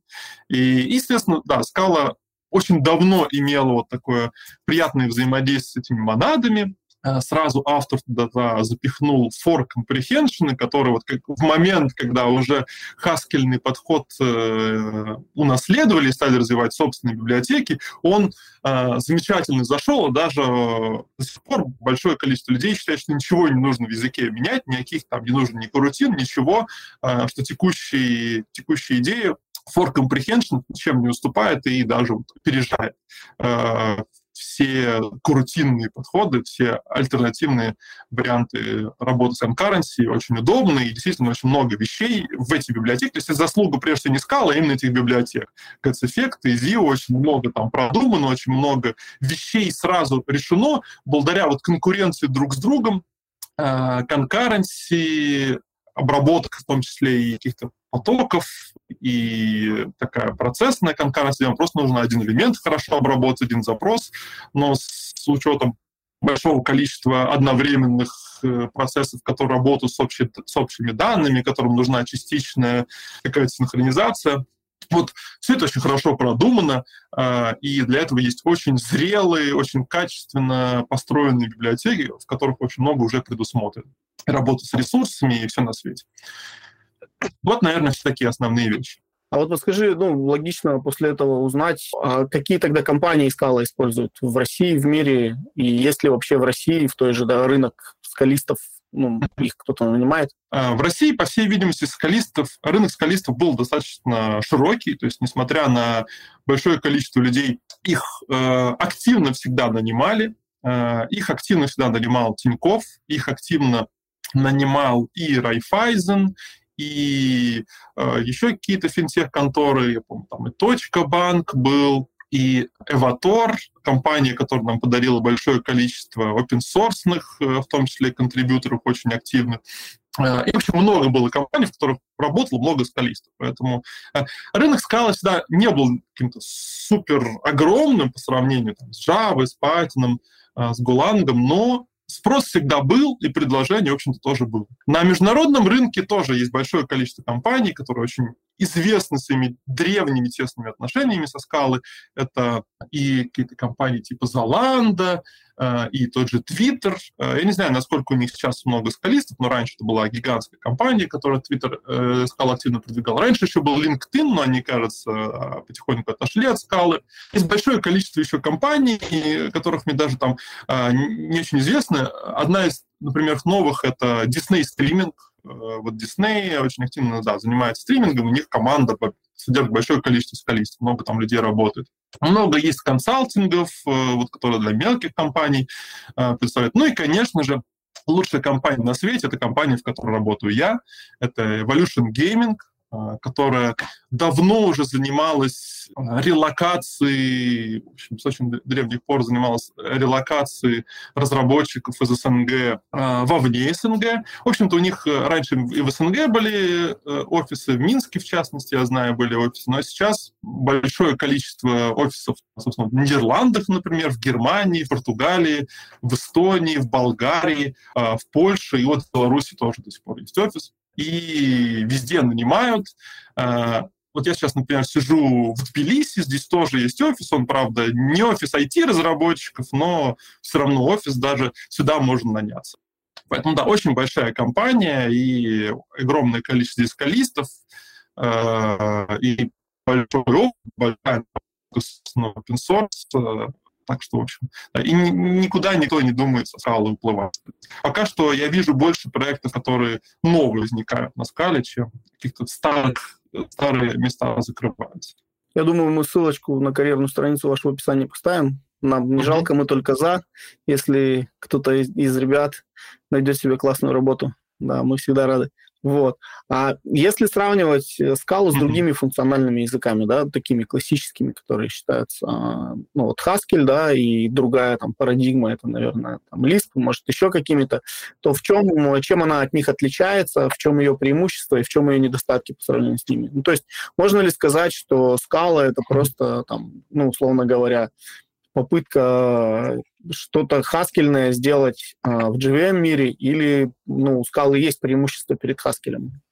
Speaker 2: И, естественно, да, скала очень давно имела вот такое приятное взаимодействие с этими монадами, сразу автор туда запихнул for comprehension, который вот как в момент, когда уже хаскельный подход э, унаследовали и стали развивать собственные библиотеки, он э, замечательно зашел, и даже до сих пор большое количество людей считает, что ничего не нужно в языке менять, никаких там не нужно ни карутин, ничего, э, что текущие, текущие идеи for comprehension ничем не уступает и даже вот опережает э, все курутинные подходы, все альтернативные варианты работы с M-Currency очень удобны, и действительно очень много вещей в эти библиотеки. То есть это заслуга, прежде всего, не скала, а именно этих библиотек. GetsEffect и Zio очень много там продумано, очень много вещей сразу решено благодаря вот конкуренции друг с другом, конкуренции, обработка, в том числе и каких-то потоков, и такая процессная конкуренция, вам просто нужно один элемент хорошо обработать, один запрос, но с учетом большого количества одновременных э, процессов, которые работают с, общей, с общими данными, которым нужна частичная какая-то синхронизация. Вот все это очень хорошо продумано, э, и для этого есть очень зрелые, очень качественно построенные библиотеки, в которых очень много уже предусмотрено. Работа с ресурсами и все на свете. Вот, наверное, все такие основные вещи.
Speaker 1: А вот подскажи, ну, логично после этого узнать, а какие тогда компании скала используют в России, в мире, и есть ли вообще в России, в той же да, рынок скалистов, ну, их кто-то нанимает?
Speaker 2: А, в России, по всей видимости, скалистов, рынок скалистов был достаточно широкий, то есть, несмотря на большое количество людей, их э, активно всегда нанимали, э, их активно всегда нанимал Тиньков, их активно нанимал и Райфайзен, и э, еще какие-то финтех-конторы, я помню, там и Точка Банк был, и Эватор, компания, которая нам подарила большое количество open-source, э, в том числе контрибьюторов очень активных. Э, и, общем, много было компаний, в которых работало много скалистов. Поэтому э, рынок скала всегда не был каким-то супер огромным по сравнению там, с Java, с Python, с Golang, но спрос всегда был, и предложение, в общем-то, тоже было. На международном рынке тоже есть большое количество компаний, которые очень известны своими древними тесными отношениями со скалы. Это и какие-то компании типа Zalando, э, и тот же Twitter. Э, я не знаю, насколько у них сейчас много скалистов, но раньше это была гигантская компания, которая Twitter э, скал активно продвигал. Раньше еще был LinkedIn, но они, кажется, потихоньку отошли от скалы. Есть большое количество еще компаний, которых мне даже там не очень известно. Одна из, например, новых — это Disney Streaming, вот Disney очень активно да, занимается стримингом, у них команда содержит большое количество специалистов, много там людей работает. Много есть консалтингов, э, вот, которые для мелких компаний э, представляют. Ну и, конечно же, лучшая компания на свете — это компания, в которой работаю я. Это Evolution Gaming — которая давно уже занималась а, релокацией, в общем, с очень древних пор занималась релокацией разработчиков из СНГ а, вовне СНГ. В общем-то, у них э, раньше и в СНГ были э, офисы, в Минске, в частности, я знаю, были офисы, но сейчас большое количество офисов, собственно, в Нидерландах, например, в Германии, в Португалии, в Эстонии, в Болгарии, в Польше, и вот в Беларуси тоже до сих пор есть офис и везде нанимают. А, вот я сейчас, например, сижу в Тбилиси, здесь тоже есть офис, он, правда, не офис IT-разработчиков, но все равно офис, даже сюда можно наняться. Поэтому, да, очень большая компания и огромное количество дискалистов, а, и большой опыт, большая open source, так что, в общем, да, и никуда никто не думает со скалы уплывать. Пока что я вижу больше проектов, которые новые возникают на скале, чем каких-то старых, старые места закрываются.
Speaker 1: Я думаю, мы ссылочку на карьерную страницу вашего описания поставим. Нам не жалко, мы только за. Если кто-то из, из ребят найдет себе классную работу, да, мы всегда рады. Вот. А если сравнивать э, скалу с другими функциональными языками, да, такими классическими, которые считаются, а, ну, вот Haskell, да, и другая там парадигма, это, наверное, там Lisp, может, еще какими-то, то в чем, чем она от них отличается, в чем ее преимущество и в чем ее недостатки по сравнению с ними? Ну, то есть можно ли сказать, что скала это просто, там, ну, условно говоря, попытка что-то хаскельное сделать а, в JVM мире или ну, у скалы есть преимущество перед хаскелем?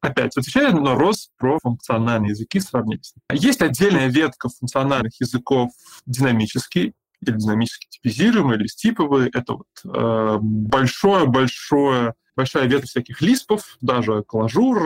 Speaker 2: опять отвечая на вопрос про функциональные языки сравнить. Есть отдельная ветка функциональных языков динамические, или динамически типизируемые, или стиповые. Это вот э, большое-большое большая ветвь всяких лиспов, даже клажур,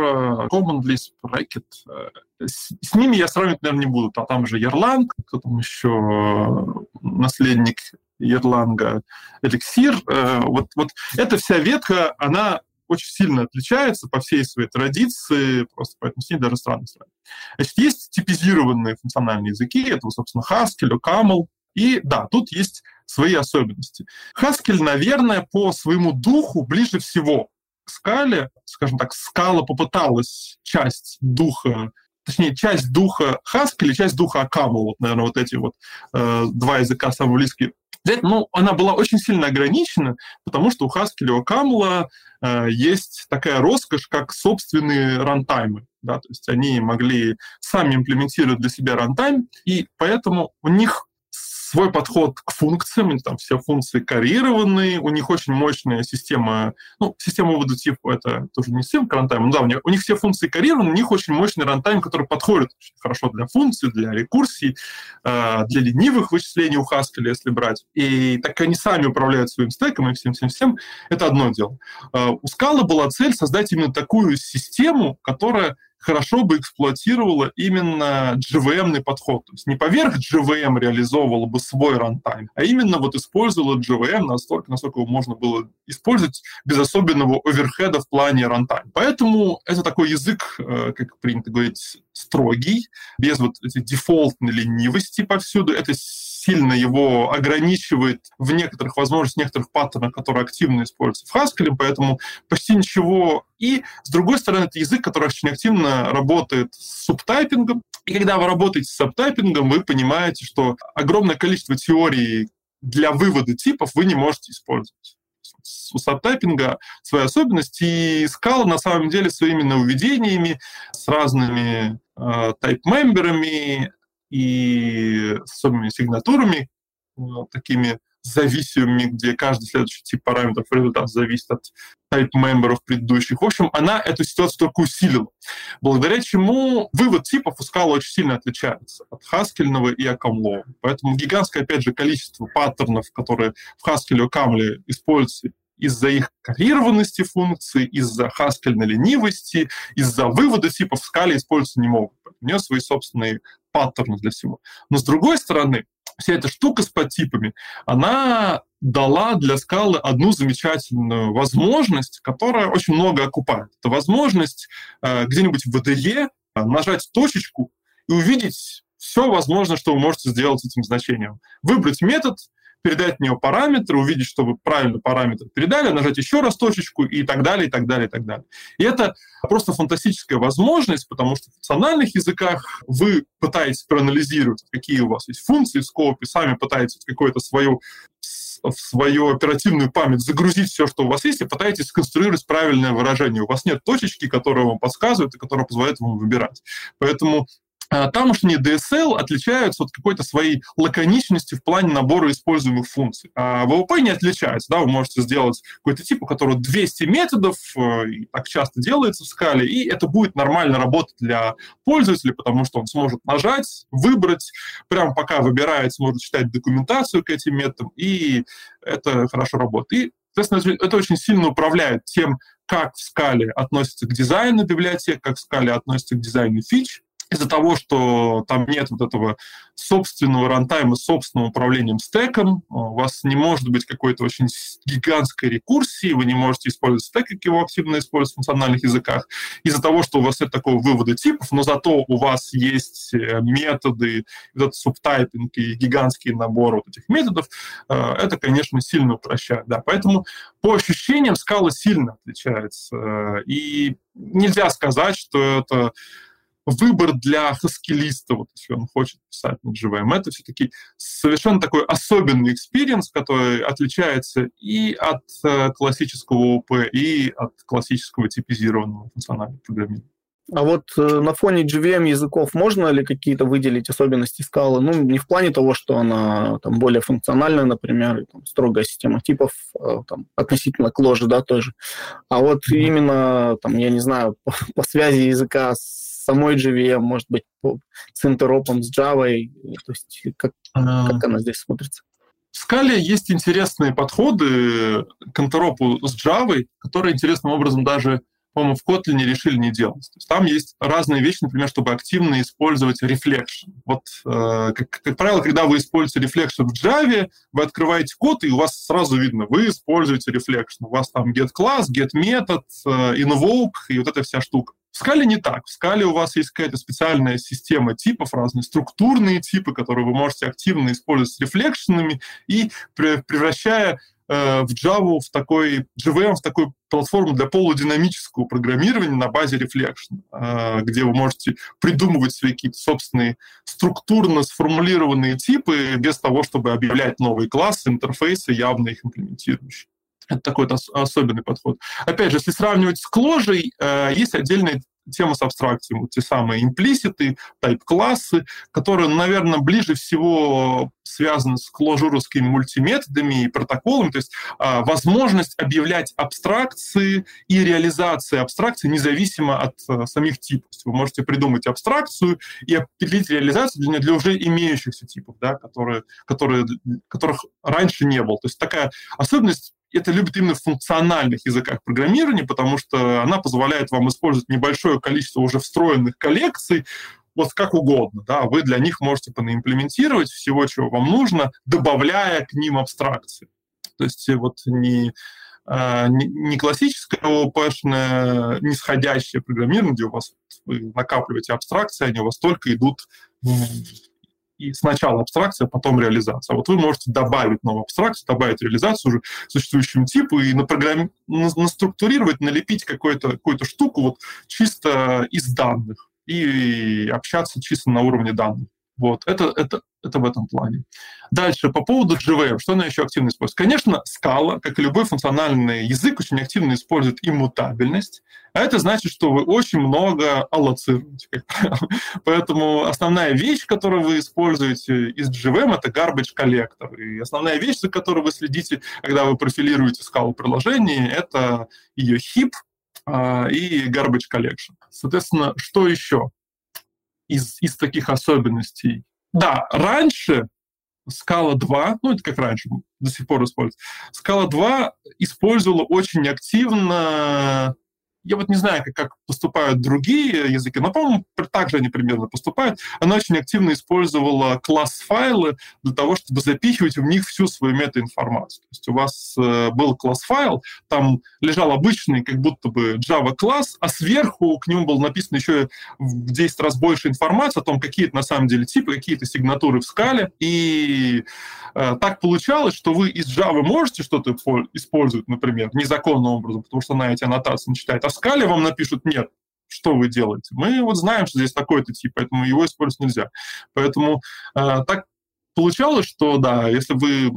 Speaker 2: Common Lisp, Racket. Э, с, с ними я сравнивать, наверное, не буду. А там же Erlang, кто там еще э, наследник Ерланга, Эликсир. Э, вот, вот эта вся ветка, она очень сильно отличается по всей своей традиции, просто поэтому с ней даже странно сравнивать. Значит, есть типизированные функциональные языки, это, собственно, Haskell, Camel, и да, тут есть свои особенности. Haskell, наверное, по своему духу ближе всего к скале, скажем так, скала попыталась часть духа точнее, часть духа и часть духа Акаму, вот, наверное, вот эти вот э, два языка самые близкие. Ну, она была очень сильно ограничена, потому что у Haskell и у Акамла э, есть такая роскошь, как собственные рантаймы. Да, то есть они могли сами имплементировать для себя рантайм, и поэтому у них свой подход к функциям, там все функции каррированные, у них очень мощная система, ну, система вывода типа, это тоже не система runtime, да, у них, у них все функции каррированы, у них очень мощный runtime, который подходит очень хорошо для функций, для рекурсий, э, для ленивых вычислений у Haskell, если брать. И так они сами управляют своим стеком и всем-всем-всем, это одно дело. Э, у Scala была цель создать именно такую систему, которая хорошо бы эксплуатировала именно JVM подход. То есть не поверх JVM реализовывала бы свой runtime, а именно вот использовала JVM настолько, насколько его можно было использовать без особенного overhead а в плане runtime. Поэтому это такой язык, э, как принято говорить, строгий, без вот этой дефолтной ленивости повсюду. Это сильно его ограничивает в некоторых возможностях, некоторых паттернах, которые активно используются в Haskell, поэтому почти ничего. И, с другой стороны, это язык, который очень активно работает с субтайпингом. И когда вы работаете с субтайпингом, вы понимаете, что огромное количество теорий для вывода типов вы не можете использовать у сабтайпинга свои особенности, и Scala на самом деле своими нововведениями с разными э, тайп-мемберами и с особыми сигнатурами, э, такими зависимыми, где каждый следующий тип параметров результат зависит от type-мемберов предыдущих. В общем, она эту ситуацию только усилила, благодаря чему вывод типов у Scala очень сильно отличается от хаскельного и акамлова. Поэтому гигантское, опять же, количество паттернов, которые в Haskell и Акамле используются из-за их карьированности функций, из-за хаскельной ленивости, из-за вывода типов в скале использоваться не могут. У нее свои собственные паттерны для всего. Но с другой стороны, вся эта штука с подтипами, она дала для скалы одну замечательную возможность, которая очень много окупает. Это возможность э, где-нибудь в VDE нажать точечку и увидеть все возможно, что вы можете сделать с этим значением. Выбрать метод, передать в него параметры, увидеть, что вы правильно параметр передали, нажать еще раз точечку и так далее, и так далее, и так далее. И это просто фантастическая возможность, потому что в функциональных языках вы пытаетесь проанализировать, какие у вас есть функции в скопе, сами пытаетесь какое-то свое в свою оперативную память загрузить все, что у вас есть, и пытаетесь сконструировать правильное выражение. У вас нет точечки, которая вам подсказывает и которая позволяет вам выбирать. Поэтому тамошние DSL отличаются от какой-то своей лаконичности в плане набора используемых функций. А ВВП не отличается. Да? Вы можете сделать какой-то тип, у которого 200 методов, э, так часто делается в скале, и это будет нормально работать для пользователя, потому что он сможет нажать, выбрать, прямо пока выбирает, сможет читать документацию к этим методам, и это хорошо работает. И Соответственно, это очень сильно управляет тем, как в скале относится к дизайну библиотек, как в скале относится к дизайну фич, из-за того, что там нет вот этого собственного рантайма с собственным управлением стеком, у вас не может быть какой-то очень гигантской рекурсии, вы не можете использовать стек, как его активно используют в функциональных языках, из-за того, что у вас нет такого вывода типов, но зато у вас есть э, методы, этот субтайпинг и гигантский набор вот этих методов, э, это, конечно, сильно упрощает. Да. Поэтому по ощущениям скала сильно отличается. Э, и нельзя сказать, что это выбор для хаскилиста, вот если он хочет писать на JVM, это все-таки совершенно такой особенный experience, который отличается и от э, классического ООП, и от классического типизированного функционального программирования.
Speaker 1: А вот э, на фоне JVM языков можно ли какие-то выделить особенности скалы? Ну, не в плане того, что она там более функциональная, например, и, там, строгая система типов э, там, относительно Clojure, да, тоже. А вот mm-hmm. именно, там, я не знаю, по, по связи языка с самой JVM, может быть, с интеропом, с Java, то есть как, uh-huh. как она здесь смотрится?
Speaker 2: В скале есть интересные подходы к интеропу с Java, которые интересным образом даже по-моему, в Kotlin решили не делать. То есть там есть разные вещи, например, чтобы активно использовать reflection. Вот, э, как, как правило, когда вы используете reflection в Java, вы открываете код, и у вас сразу видно, вы используете reflection. У вас там get класс, get метод, э, invoke и вот эта вся штука. В скале не так. В скале у вас есть какая-то специальная система типов, разные структурные типы, которые вы можете активно использовать с рефлекшенами и превращая Э, в Java, в такой JVM, в такую платформу для полудинамического программирования на базе Reflection, э, где вы можете придумывать свои какие-то собственные структурно сформулированные типы без того, чтобы объявлять новые классы, интерфейсы, явно их имплементирующие. Это такой особенный подход. Опять же, если сравнивать с кложей, э, есть отдельные тема с абстракцией, вот те самые имплиситы, тайп-классы, которые, наверное, ближе всего связаны с кложуровскими мультиметодами и протоколами, то есть а, возможность объявлять абстракции и реализация абстракции независимо от а, самих типов. Вы можете придумать абстракцию и определить реализацию для, для уже имеющихся типов, да, которые, которые, которых раньше не было. То есть такая особенность это любят именно в функциональных языках программирования, потому что она позволяет вам использовать небольшое количество уже встроенных коллекций, вот как угодно, да, вы для них можете понаимплементировать всего, чего вам нужно, добавляя к ним абстракции. То есть вот не, а, не классическое ООПшное нисходящее программирование, где у вас вы накапливаете абстракции, они у вас только идут в и сначала абстракция, потом реализация. А вот вы можете добавить новую абстракцию, добавить реализацию уже существующему типу и напрограмми... наструктурировать, налепить какую-то какую штуку вот чисто из данных и общаться чисто на уровне данных. Вот, это, это, это в этом плане. Дальше, по поводу JVM, что она еще активно использует? Конечно, скала, как и любой функциональный язык, очень активно использует иммутабельность, а это значит, что вы очень много аллоцируете. Поэтому основная вещь, которую вы используете из JVM, это garbage collector. И основная вещь, за которой вы следите, когда вы профилируете скалу приложения, это ее heap, а, и garbage collection. Соответственно, что еще? Из, из таких особенностей. Да, раньше Scala 2, ну это как раньше, до сих пор используется, Scala 2 использовала очень активно я вот не знаю, как, как поступают другие языки, но, по-моему, так же они примерно поступают. Она очень активно использовала класс-файлы для того, чтобы запихивать в них всю свою метаинформацию. То есть у вас э, был класс-файл, там лежал обычный как будто бы Java-класс, а сверху к нему было написано еще в 10 раз больше информации о том, какие это на самом деле типы, какие-то сигнатуры в скале. И э, так получалось, что вы из Java можете что-то использовать, например, незаконным образом, потому что она эти аннотации не читает, а скале вам напишут «нет», что вы делаете? Мы вот знаем, что здесь такой-то тип, поэтому его использовать нельзя. Поэтому э, так получалось, что да, если вы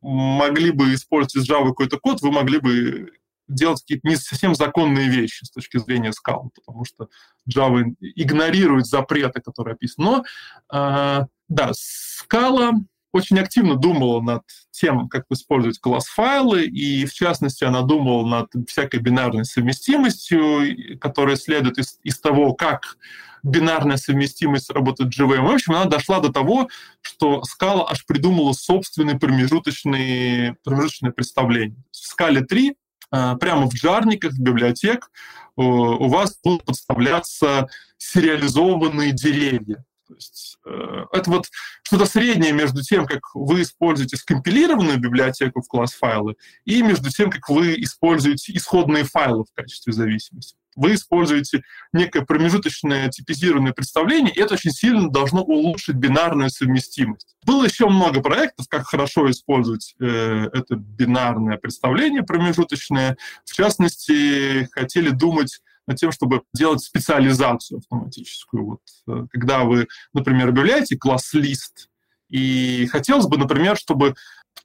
Speaker 2: могли бы использовать из Java какой-то код, вы могли бы делать какие-то не совсем законные вещи с точки зрения скал, потому что Java игнорирует запреты, которые описаны. Но, э, да, скала очень активно думала над тем, как использовать класс-файлы, и в частности она думала над всякой бинарной совместимостью, которая следует из, из того, как бинарная совместимость работает с JVM. В общем, она дошла до того, что Scala аж придумала собственные промежуточные, промежуточные представления. В Scala 3 э, прямо в джарниках библиотек э, у вас будут подставляться сериализованные деревья. То есть э, это вот что-то среднее между тем, как вы используете скомпилированную библиотеку в класс-файлы, и между тем, как вы используете исходные файлы в качестве зависимости. Вы используете некое промежуточное типизированное представление, и это очень сильно должно улучшить бинарную совместимость. Было еще много проектов, как хорошо использовать э, это бинарное представление промежуточное. В частности, хотели думать над тем, чтобы делать специализацию автоматическую. Вот, э, когда вы, например, объявляете класс-лист, и хотелось бы, например, чтобы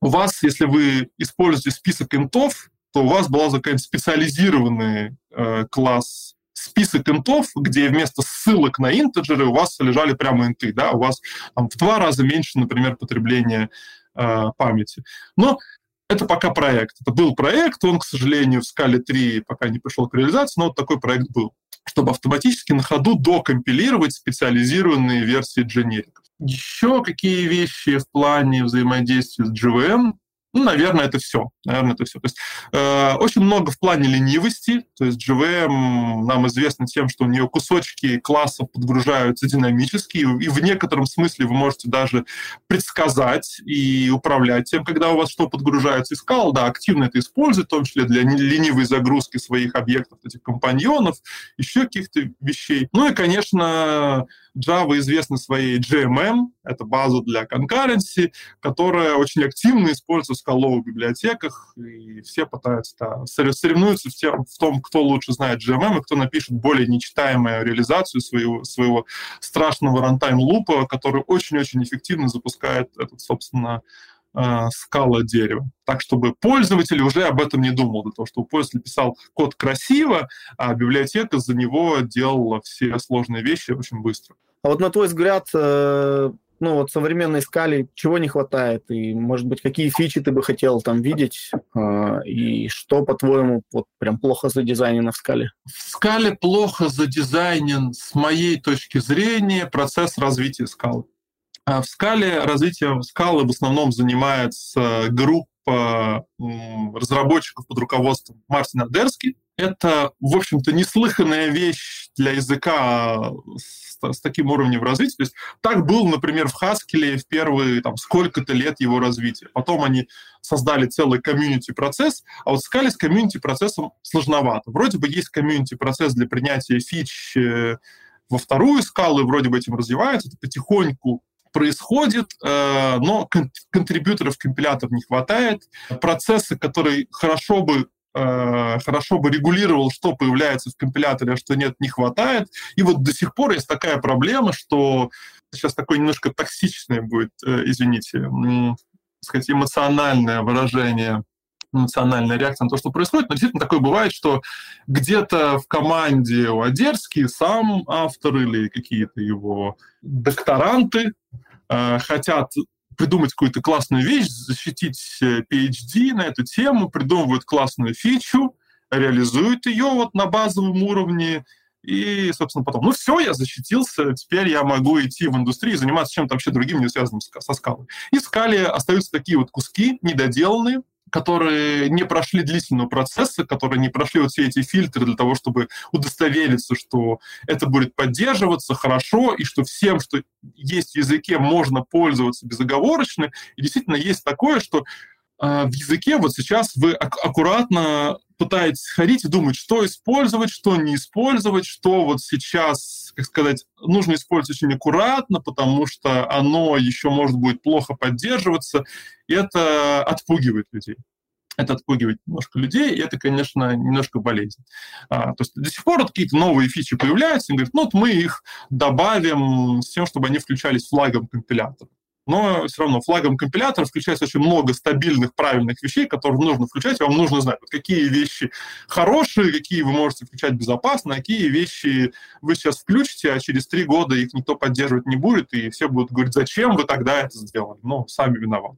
Speaker 2: у вас, если вы используете список интов, то у вас была какая-то специализированный э, класс список интов, где вместо ссылок на интеджеры у вас лежали прямо инты, да, у вас там, в два раза меньше, например, потребление э, памяти. Но это пока проект. Это был проект, он, к сожалению, в скале 3 пока не пришел к реализации, но вот такой проект был, чтобы автоматически на ходу докомпилировать специализированные версии дженериков. Еще какие вещи в плане взаимодействия с GVM ну, наверное, это все. Наверное, это все. То есть э, очень много в плане ленивости. То есть GVM нам известно тем, что у нее кусочки классов подгружаются динамически, и в некотором смысле вы можете даже предсказать и управлять тем, когда у вас что подгружается. И Scala, да, активно это использует, в том числе для ленивой загрузки своих объектов, этих компаньонов, еще каких-то вещей. Ну и, конечно, Java известна своей GMM, это база для concurrency, которая очень активно используется в скаловых библиотеках, и все пытаются, да, соревнуются в, в том, кто лучше знает GMM и кто напишет более нечитаемую реализацию своего, своего страшного рантайм-лупа, который очень-очень эффективно запускает этот, собственно, э, скала дерева. Так, чтобы пользователь уже об этом не думал, для того, чтобы пользователь писал код красиво, а библиотека за него делала все сложные вещи очень быстро.
Speaker 1: А вот на твой взгляд, э, ну вот современной скале чего не хватает? И, может быть, какие фичи ты бы хотел там видеть? Э, и что, по-твоему, вот прям плохо задизайнено в скале?
Speaker 2: В скале плохо задизайнен, с моей точки зрения, процесс развития скалы. А в скале развитием скалы в основном занимается группа разработчиков под руководством Мартина Дерски. Это, в общем-то, неслыханная вещь для языка с, с таким уровнем развития. То есть так был, например, в Haskell в первые там, сколько-то лет его развития. Потом они создали целый комьюнити-процесс, а вот в Scala с комьюнити-процессом сложновато. Вроде бы есть комьюнити-процесс для принятия фич э, во вторую скалу, и вроде бы этим развивается, это потихоньку происходит, э, но контрибьюторов компилятор не хватает. Процессы, которые хорошо бы Э, хорошо бы регулировал, что появляется в компиляторе, а что нет, не хватает. И вот до сих пор есть такая проблема, что сейчас такое немножко токсичное будет, э, извините, сказать, эмоциональное выражение эмоциональная реакция на то, что происходит, но действительно такое бывает, что где-то в команде у Одерский сам автор или какие-то его докторанты э, хотят придумать какую-то классную вещь, защитить PhD на эту тему, придумывают классную фичу, реализуют ее вот на базовом уровне, и, собственно, потом, ну все, я защитился, теперь я могу идти в индустрию и заниматься чем-то вообще другим, не связанным со скалой. И в скале остаются такие вот куски недоделанные, которые не прошли длительного процесса, которые не прошли вот все эти фильтры для того, чтобы удостовериться, что это будет поддерживаться хорошо, и что всем, что есть в языке, можно пользоваться безоговорочно. И действительно есть такое, что а, в языке вот сейчас вы аккуратно пытаетесь ходить и думать, что использовать, что не использовать, что вот сейчас, как сказать, нужно использовать очень аккуратно, потому что оно еще может будет плохо поддерживаться, и это отпугивает людей. Это отпугивает немножко людей, и это, конечно, немножко болезнь. А, то есть до сих пор вот какие-то новые фичи появляются, и говорят, ну вот мы их добавим с тем, чтобы они включались флагом компилятора но все равно флагом компилятора включается очень много стабильных, правильных вещей, которые нужно включать, и вам нужно знать, вот какие вещи хорошие, какие вы можете включать безопасно, а какие вещи вы сейчас включите, а через три года их никто поддерживать не будет, и все будут говорить, зачем вы тогда это сделали? Ну, сами виноваты.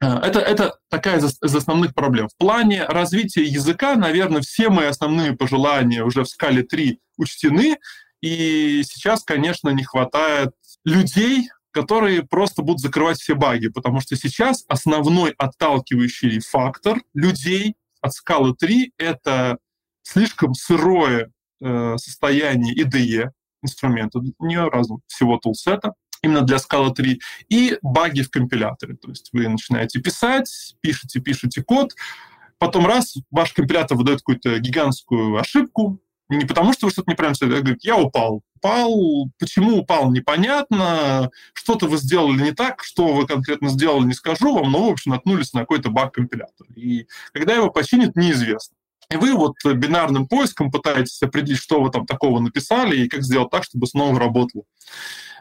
Speaker 2: Э, это, это такая из, основных проблем. В плане развития языка, наверное, все мои основные пожелания уже в скале 3 учтены, и сейчас, конечно, не хватает людей, которые просто будут закрывать все баги, потому что сейчас основной отталкивающий фактор людей от скалы 3 — это слишком сырое э, состояние IDE инструмента, не разу всего тулсета, именно для скала 3, и баги в компиляторе. То есть вы начинаете писать, пишете, пишете код, потом раз, ваш компилятор выдает какую-то гигантскую ошибку, не потому что вы что-то неправильно сделали, а говорит, я упал. Упал, почему упал, непонятно, что-то вы сделали не так, что вы конкретно сделали, не скажу вам, но, в общем, наткнулись на какой-то баг компилятора. И когда его починят, неизвестно. И вы вот бинарным поиском пытаетесь определить, что вы там такого написали и как сделать так, чтобы снова работало.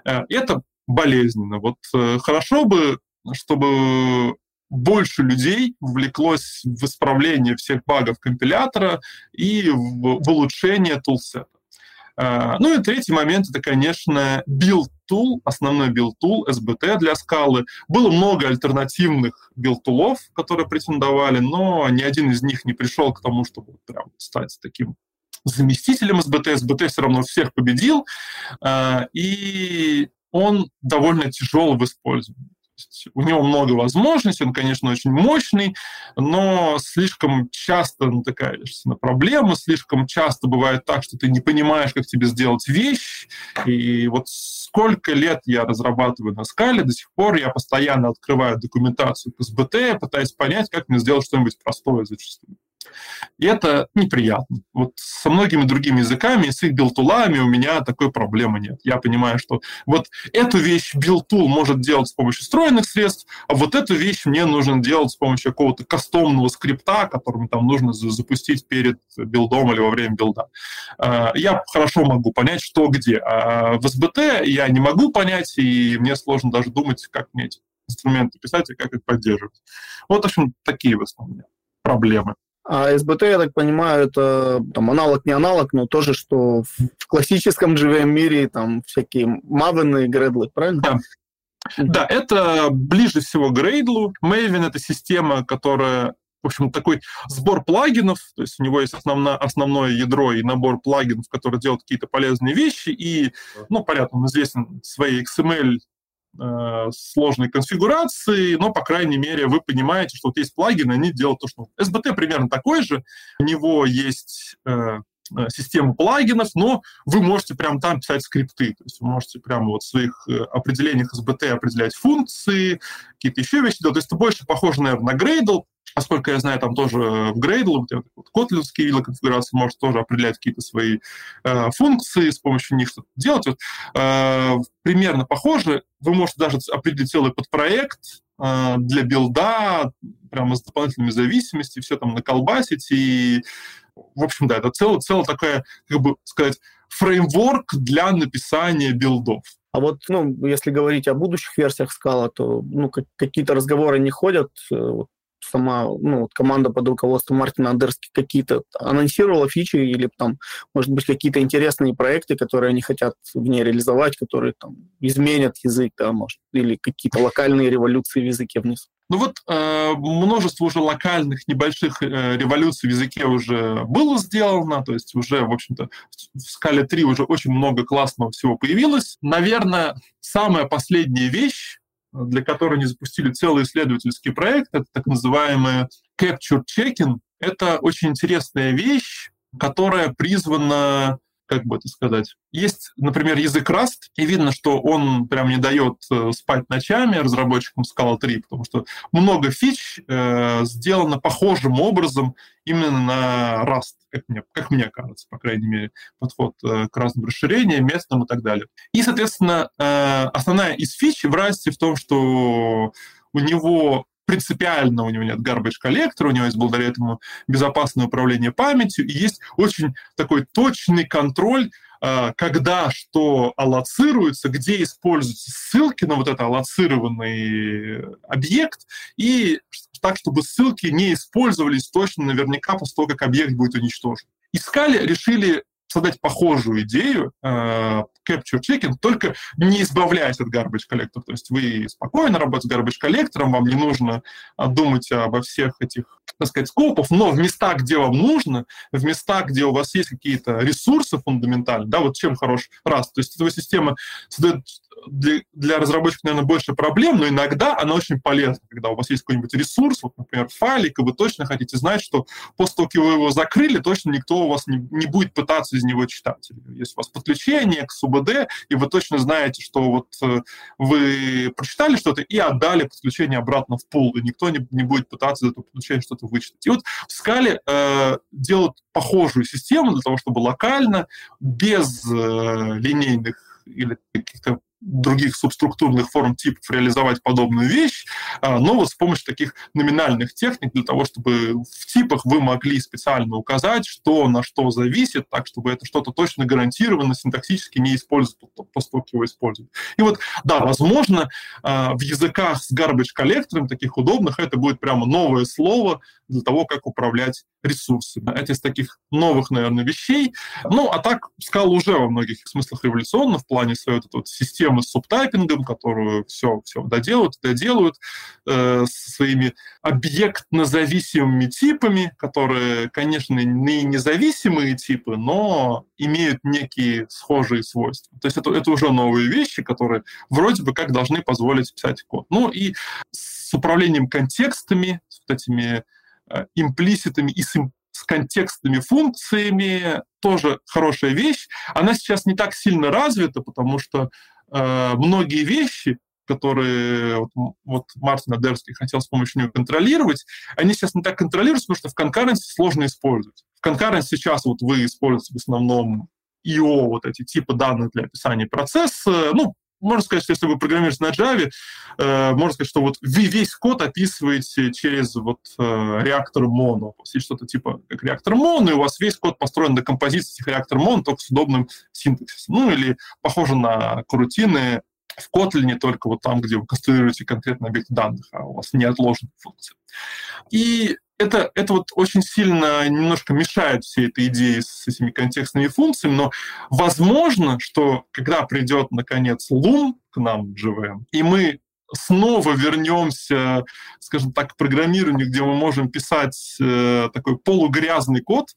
Speaker 2: Э, это болезненно. Вот э, хорошо бы, чтобы больше людей вовлеклось в исправление всех багов компилятора и в улучшение тулсета. А, ну и третий момент это, конечно, build tool, основной build tool, SBT для скалы. Было много альтернативных build тулов, которые претендовали, но ни один из них не пришел к тому, чтобы прям стать таким заместителем СБТ. СБТ все равно всех победил, а, и он довольно тяжел в использовании у него много возможностей, он, конечно, очень мощный, но слишком часто натыкаешься на проблемы, слишком часто бывает так, что ты не понимаешь, как тебе сделать вещь. И вот сколько лет я разрабатываю на скале, до сих пор я постоянно открываю документацию по СБТ, пытаясь понять, как мне сделать что-нибудь простое зачастую. И это неприятно. Вот со многими другими языками, с их build tool ами у меня такой проблемы нет. Я понимаю, что вот эту вещь build tool может делать с помощью встроенных средств, а вот эту вещь мне нужно делать с помощью какого-то кастомного скрипта, которым там нужно запустить перед build ом или во время build а. А, я хорошо могу понять, что где. А в SBT я не могу понять, и мне сложно даже думать, как мне эти инструменты писать и как их поддерживать. Вот, в общем, такие в основном проблемы.
Speaker 1: А СБТ, я так понимаю, это там, аналог не аналог, но тоже, что в классическом JVM мире там всякие мавины и гредлы, правильно?
Speaker 2: Да. Да, это ближе всего к Gradle. Maven — это система, которая в общем, такой сбор плагинов, то есть у него есть основно, основное ядро и набор плагинов, которые делают какие-то полезные вещи, и, ну, понятно, он известен своей XML сложной конфигурации, но, по крайней мере, вы понимаете, что вот есть плагины, они делают то, что... SBT примерно такой же, у него есть э, э, система плагинов, но вы можете прямо там писать скрипты. То есть вы можете прямо вот в своих определениях SBT определять функции, какие-то еще вещи. То есть это больше похоже, наверное, на Gradle, Насколько я знаю, там тоже в Gradle, вот котлинские виды конфигурации может тоже определять какие-то свои э, функции, с помощью них что-то делать. Вот, э, примерно похоже. Вы можете даже определить целый подпроект э, для билда, прямо с дополнительными зависимостями, все там наколбасить. И, в общем, да, это целая, целая такая, как бы сказать, фреймворк для написания билдов.
Speaker 1: А вот, ну, если говорить о будущих версиях скала, то ну, какие-то разговоры не ходят. Э, сама ну, вот команда под руководством Мартина Андерски какие-то анонсировала фичи или там, может быть, какие-то интересные проекты, которые они хотят в ней реализовать, которые там изменят язык, да, может, или какие-то локальные революции в языке внизу.
Speaker 2: Ну вот э, множество уже локальных небольших э, революций в языке уже было сделано, то есть уже, в общем-то, в скале 3 уже очень много классного всего появилось. Наверное, самая последняя вещь, для которой они запустили целый исследовательский проект, это так называемый Capture Checking. Это очень интересная вещь, которая призвана как бы это сказать. Есть, например, язык Rust, и видно, что он прям не дает э, спать ночами разработчикам Scala 3, потому что много фич э, сделано похожим образом именно на Rust, как мне, как мне кажется, по крайней мере, подход э, к разным расширениям, местным и так далее. И, соответственно, э, основная из фич в Rust в том, что у него принципиально у него нет garbage коллектора, у него есть благодаря этому безопасное управление памятью, и есть очень такой точный контроль, а, когда что аллоцируется, где используются ссылки на вот этот аллоцированный объект, и так, чтобы ссылки не использовались точно наверняка после того, как объект будет уничтожен. Искали, решили создать похожую идею э, capture checking, только не избавляясь от garbage коллектора. То есть вы спокойно работаете с garbage коллектором, вам не нужно думать обо всех этих, так сказать, скопов, но в местах, где вам нужно, в местах, где у вас есть какие-то ресурсы фундаментальные, да, вот чем хорош раз. То есть эта система создает для, для разработчиков, наверное, больше проблем, но иногда она очень полезна, когда у вас есть какой-нибудь ресурс, вот, например, файлик, и вы точно хотите знать, что после того, как вы его закрыли, точно никто у вас не, не будет пытаться из него читать. Если у вас подключение к СУБД, и вы точно знаете, что вот э, вы прочитали что-то и отдали подключение обратно в пул, и никто не, не будет пытаться из этого подключения что-то вычитать. И вот в скале э, делают похожую систему для того, чтобы локально, без э, линейных или каких-то других субструктурных форм типов реализовать подобную вещь, а, но вот с помощью таких номинальных техник для того, чтобы в типах вы могли специально указать, что на что зависит, так, чтобы это что-то точно гарантированно синтаксически не того, как его используют. И вот, да, возможно, а, в языках с garbage коллектором таких удобных это будет прямо новое слово для того, как управлять ресурсами. Это из таких новых, наверное, вещей. Ну, а так, Scala уже во многих смыслах революционно в плане своей вот, вот системы с субтайпингом, которую все, все доделают, доделают, э, со своими объектно-зависимыми типами, которые, конечно, не независимые типы, но имеют некие схожие свойства. То есть это, это уже новые вещи, которые вроде бы как должны позволить писать код. Ну и с управлением контекстами, с вот этими Э, имплиситами и с, с контекстными функциями тоже хорошая вещь. Она сейчас не так сильно развита, потому что э, многие вещи, которые вот, вот Мартин Адерский хотел с помощью нее контролировать, они сейчас не так контролируются, потому что в конкуренции сложно использовать. В конкуренции сейчас вот вы используете в основном IO, вот эти типы данных для описания процесса, ну, можно сказать, что если вы программируете на Java, э, можно сказать, что вот вы весь код описываете через вот э, реактор моно. Есть что-то типа как реактор моно, и у вас весь код построен на композиции этих реактор моно, только с удобным синтаксисом. Ну или похоже на корутины в Kotlin, только вот там, где вы конструируете конкретный объект данных, а у вас не отложенные функции. И это, это вот очень сильно немножко мешает всей этой идее с этими контекстными функциями, но возможно, что когда придет, наконец, Loom к нам, JVM, и мы снова вернемся, скажем так, к программированию, где мы можем писать э, такой полугрязный код,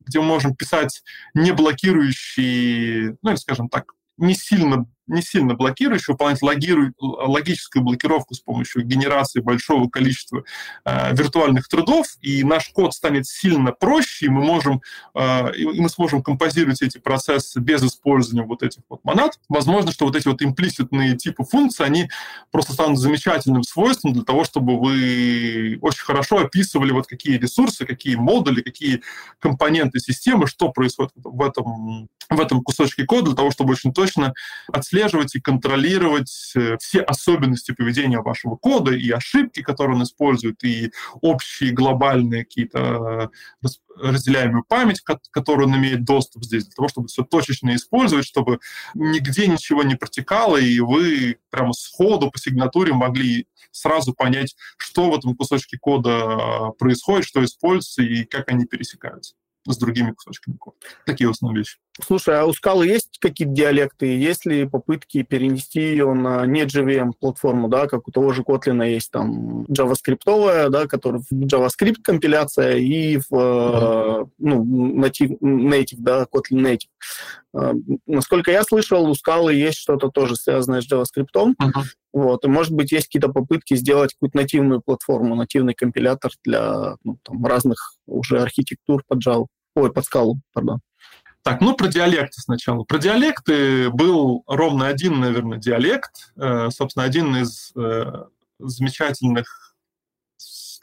Speaker 2: где мы можем писать не блокирующий, ну или, скажем так, не сильно не сильно блокирующий, выполнять логиру, логическую блокировку с помощью генерации большого количества э, виртуальных трудов, и наш код станет сильно проще, и мы можем, э, и мы сможем композировать эти процессы без использования вот этих вот монад. Возможно, что вот эти вот имплиситные типы функций, они просто станут замечательным свойством для того, чтобы вы очень хорошо описывали вот какие ресурсы, какие модули, какие компоненты системы, что происходит в этом, в этом кусочке кода, для того, чтобы очень точно отслеживать отслеживать и контролировать э, все особенности поведения вашего кода и ошибки, которые он использует, и общие глобальные какие-то э, разделяемую память, к которой он имеет доступ здесь, для того, чтобы все точечно использовать, чтобы нигде ничего не протекало, и вы прямо сходу по сигнатуре могли сразу понять, что в этом кусочке кода э, происходит, что используется и как они пересекаются с другими кусочками кода. Такие основные вещи.
Speaker 1: Слушай, а у скалы есть какие-то диалекты? Есть ли попытки перенести ее на не JVM платформу, да, как у того же Kotlin есть там JavaScript, да, который в JavaScript компиляция и в uh-huh. ну, native, native, да, Kotlin native. Uh, насколько я слышал, у скалы есть что-то тоже связанное с JavaScript. Uh-huh. Вот, и, может быть, есть какие-то попытки сделать какую-то нативную платформу, нативный компилятор для ну, там, разных уже архитектур под Java. Ой, под скалу, пардон.
Speaker 2: Так, ну про диалекты сначала. Про диалекты был ровно один, наверное, диалект. Э, собственно, один из э, замечательных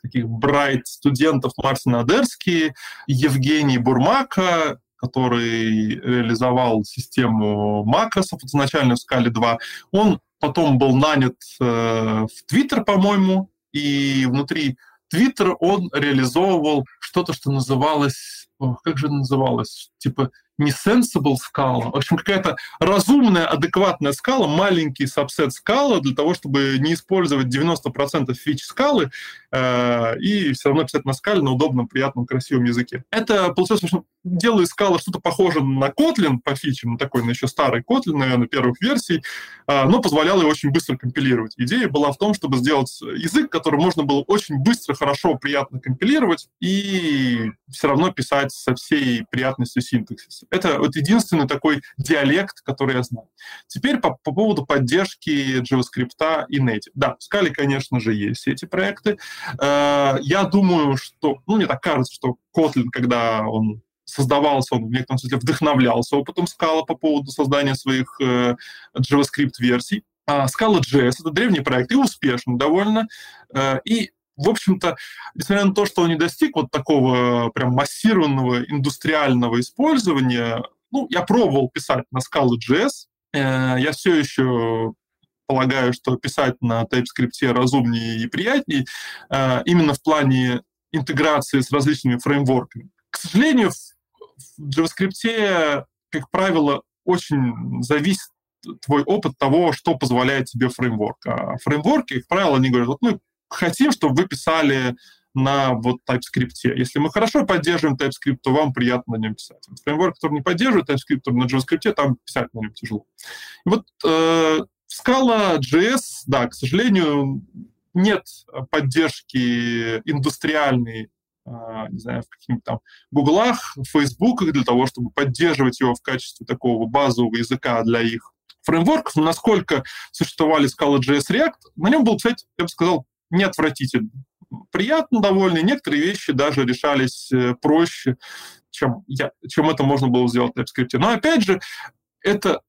Speaker 2: таких брайт студентов Мартин Адерский, Евгений Бурмака, который реализовал систему макросов изначально в скале 2. Он потом был нанят э, в Твиттер, по-моему, и внутри Твиттера он реализовывал что-то, что называлось... Как же называлось? Типа не sensible скала, в общем, какая-то разумная, адекватная скала, маленький сабсет скала для того, чтобы не использовать 90% фич скалы э, и все равно писать на скале на удобном, приятном, красивом языке. Это получилось, что делаю скала что-то похожее на Kotlin по фичам, такой на еще старый Kotlin, наверное, первых версий, э, но позволяло его очень быстро компилировать. Идея была в том, чтобы сделать язык, который можно было очень быстро, хорошо, приятно компилировать и все равно писать со всей приятностью синтаксиса. Это вот единственный такой диалект, который я знаю. Теперь по, по поводу поддержки JavaScript и Native. Да, в Scala, конечно же, есть эти проекты. Э, я думаю, что, ну, мне так кажется, что Kotlin, когда он создавался, он в некотором смысле вдохновлялся опытом Scala по поводу создания своих э, JavaScript-версий. А Scala.js — это древний проект и успешный довольно. Э, и в общем-то, несмотря на то, что он не достиг вот такого прям массированного индустриального использования, ну, я пробовал писать на Scala.js, я все еще полагаю, что писать на TypeScript разумнее и приятнее, именно в плане интеграции с различными фреймворками. К сожалению, в JavaScript, как правило, очень зависит твой опыт того, что позволяет тебе фреймворк. А фреймворки, как правило, они говорят, вот мы хотим, чтобы вы писали на вот TypeScript. Если мы хорошо поддерживаем TypeScript, то вам приятно на нем писать. Фреймворк, который не поддерживает TypeScript, на JavaScript, там писать на нем тяжело. И вот э, Scala JS, да, к сожалению, нет поддержки индустриальной а, не знаю, в каких-нибудь там Гуглах, Фейсбуках для того, чтобы поддерживать его в качестве такого базового языка для их фреймворков. насколько существовали Scala.js React, на нем был, кстати, я бы сказал, неотвратительно. Приятно довольно, некоторые вещи даже решались э, проще, чем, я, чем это можно было сделать в TypeScript. Но опять же, это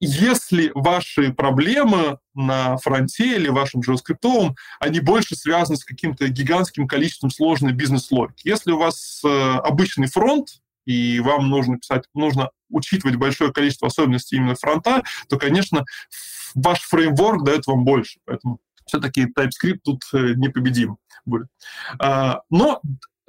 Speaker 2: если ваши проблемы на фронте или вашем JavaScript, они больше связаны с каким-то гигантским количеством сложной бизнес-логики. Если у вас э, обычный фронт, и вам нужно писать, нужно учитывать большое количество особенностей именно фронта, то, конечно, ваш фреймворк дает вам больше. Поэтому все-таки TypeScript тут э, непобедим будет. А, но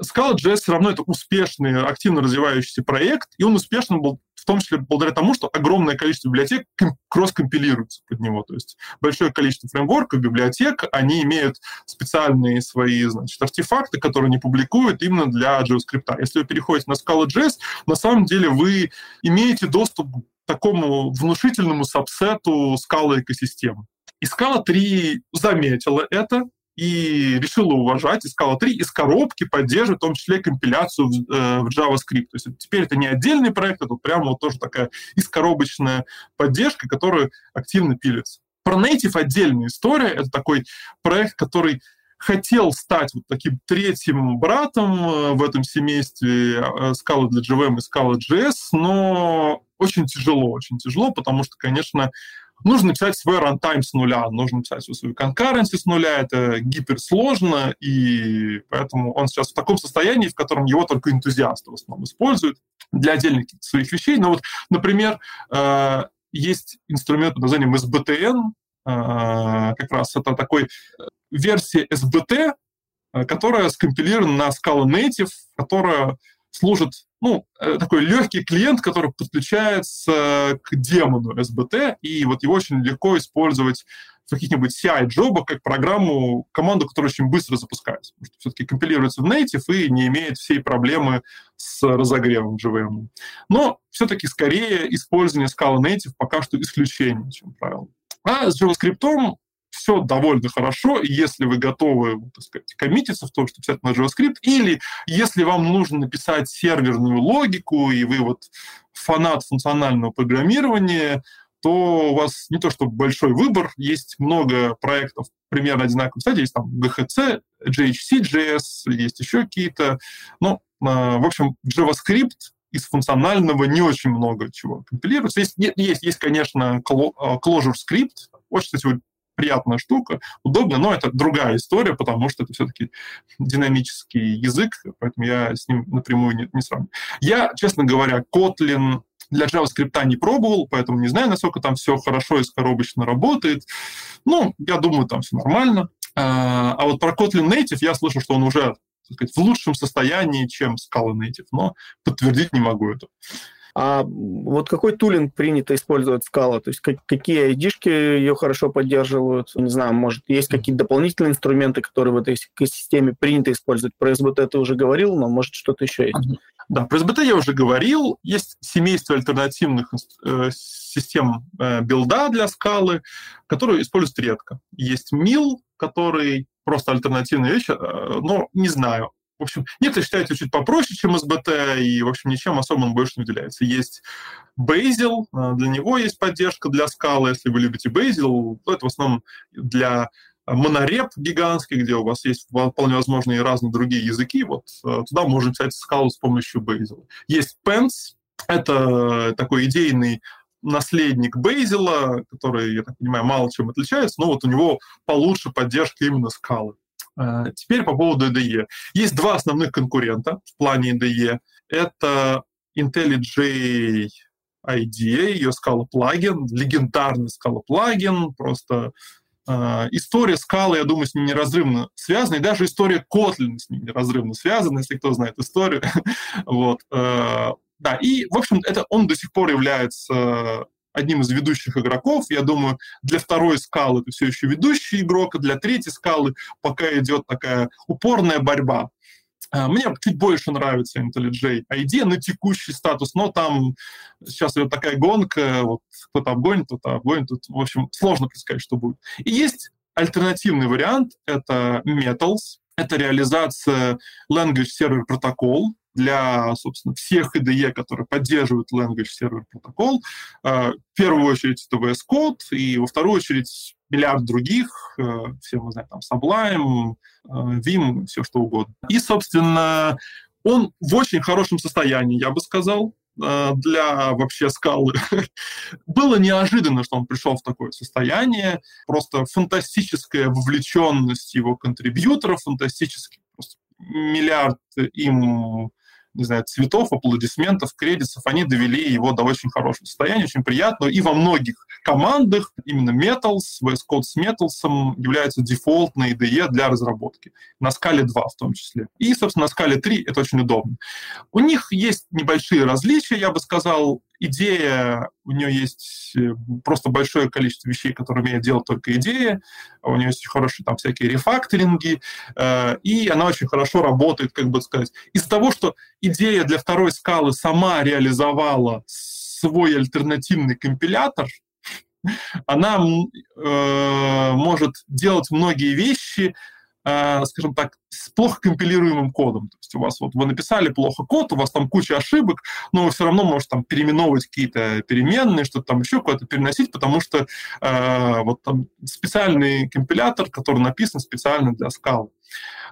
Speaker 2: Scala.js все равно это успешный, активно развивающийся проект, и он успешным был в том числе благодаря тому, что огромное количество библиотек кросс-компилируется под него. То есть большое количество фреймворков, библиотек, они имеют специальные свои значит, артефакты, которые они публикуют именно для JavaScript. Если вы переходите на Scala.js, на самом деле вы имеете доступ к такому внушительному сабсету Scala экосистемы. И Scala 3 заметила это, и решила уважать, и Scala 3 из коробки поддерживает в том числе компиляцию в, э, в JavaScript. То есть теперь это не отдельный проект, это прямо вот тоже такая искоробочная поддержка, которая активно пилится. Про Native отдельная история. Это такой проект, который хотел стать вот таким третьим братом э, в этом семействе э, Scala для JVM и Scala JS, но очень тяжело, очень тяжело, потому что, конечно, нужно писать свой рантайм с нуля, нужно писать свою конкуренцию с нуля, это гиперсложно, и поэтому он сейчас в таком состоянии, в котором его только энтузиасты в основном используют для отдельных своих вещей. Но вот, например, э, есть инструмент под названием SBTN, э, как раз это такой э, версия SBT, которая скомпилирована на Scala Native, которая служит ну, э, такой легкий клиент, который подключается к демону SBT, и вот его очень легко использовать в каких-нибудь CI-джобах как программу, команду, которая очень быстро запускается. Потому что все-таки компилируется в native и не имеет всей проблемы с разогревом JVM. Но все-таки скорее использование Scala Native пока что исключение, чем правило. А с JavaScript все довольно хорошо, если вы готовы, так сказать, коммититься в том, что писать на JavaScript, или если вам нужно написать серверную логику, и вы вот фанат функционального программирования, то у вас не то чтобы большой выбор, есть много проектов примерно одинаковых. Кстати, есть там GHC, JHC.js, есть еще какие-то. Ну, а, в общем, JavaScript из функционального не очень много чего компилируется. Есть, есть, есть конечно, Clojure Script. Очень, кстати, приятная штука, удобно, но это другая история, потому что это все-таки динамический язык, поэтому я с ним напрямую не, не сравниваю. Я, честно говоря, Kotlin для JavaScript не пробовал, поэтому не знаю, насколько там все хорошо и скоробочно работает. Ну, я думаю, там все нормально. А, а вот про Kotlin Native я слышал, что он уже сказать, в лучшем состоянии, чем Scala Native, но подтвердить не могу это.
Speaker 1: А вот какой тулинг принято использовать Scala? То есть какие ID-шки ее хорошо поддерживают? Не знаю, может, есть какие-то дополнительные инструменты, которые в этой экосистеме принято использовать? Про SBT ты уже говорил, но может что-то еще есть?
Speaker 2: Да, про SBT я уже говорил. Есть семейство альтернативных э, систем э, билда для скалы, которые используют редко. Есть MIL, который просто альтернативная вещь, э, но не знаю. В общем, некоторые считают его чуть попроще, чем SBT, и, в общем, ничем особо он больше не выделяется. Есть Bazel, а, для него есть поддержка для скалы, если вы любите Bazel, то это в основном для монореп гигантский, где у вас есть вполне возможно и разные другие языки, вот а, туда можно писать скалу с помощью Bazel. Есть Pence, это такой идейный наследник Бейзела, который, я так понимаю, мало чем отличается, но вот у него получше поддержка именно скалы. А, теперь по поводу IDE. Есть два основных конкурента в плане IDE. Это IntelliJ IDEA, ее Scala плагин, легендарный Scala плагин, просто э, история Scala, я думаю, с ним неразрывно связана, и даже история Kotlin с ним неразрывно связана, если кто знает историю. вот. Э, да, и, в общем, это он до сих пор является одним из ведущих игроков. Я думаю, для второй скалы это все еще ведущий игрок, а для третьей скалы пока идет такая упорная борьба. А, мне чуть больше нравится IntelliJ ID на текущий статус, но там сейчас идет такая гонка, вот кто-то обгонит, кто-то обгонит, тут, в общем, сложно предсказать, что будет. И есть альтернативный вариант, это Metals, это реализация Language Server Protocol, для, собственно, всех IDE, которые поддерживают Language Server Protocol. Э, в первую очередь это VS Code, и во вторую очередь миллиард других, э, все мы знаем, там, Sublime, э, Vim, все что угодно. И, собственно, он в очень хорошем состоянии, я бы сказал, для вообще скалы. Было неожиданно, что он пришел в такое состояние. Просто фантастическая вовлеченность его контрибьюторов, фантастический просто миллиард им не знаю, цветов, аплодисментов, кредитов, они довели его до очень хорошего состояния, очень приятного. И во многих командах именно Metals, VS Code с Metals является дефолтной IDE для разработки. На скале 2 в том числе. И, собственно, на скале 3 это очень удобно. У них есть небольшие различия, я бы сказал, идея, у нее есть э, просто большое количество вещей, которые умеет делать только идея, у нее есть хорошие там всякие рефакторинги, э, и она очень хорошо работает, как бы сказать. Из-за того, что идея для второй скалы сама реализовала свой альтернативный компилятор, она э, может делать многие вещи, скажем так, с плохо компилируемым кодом. То есть у вас вот вы написали плохо код, у вас там куча ошибок, но вы все равно можете там переименовывать какие-то переменные, что-то там еще куда-то переносить, потому что э, вот там специальный компилятор, который написан специально для скал.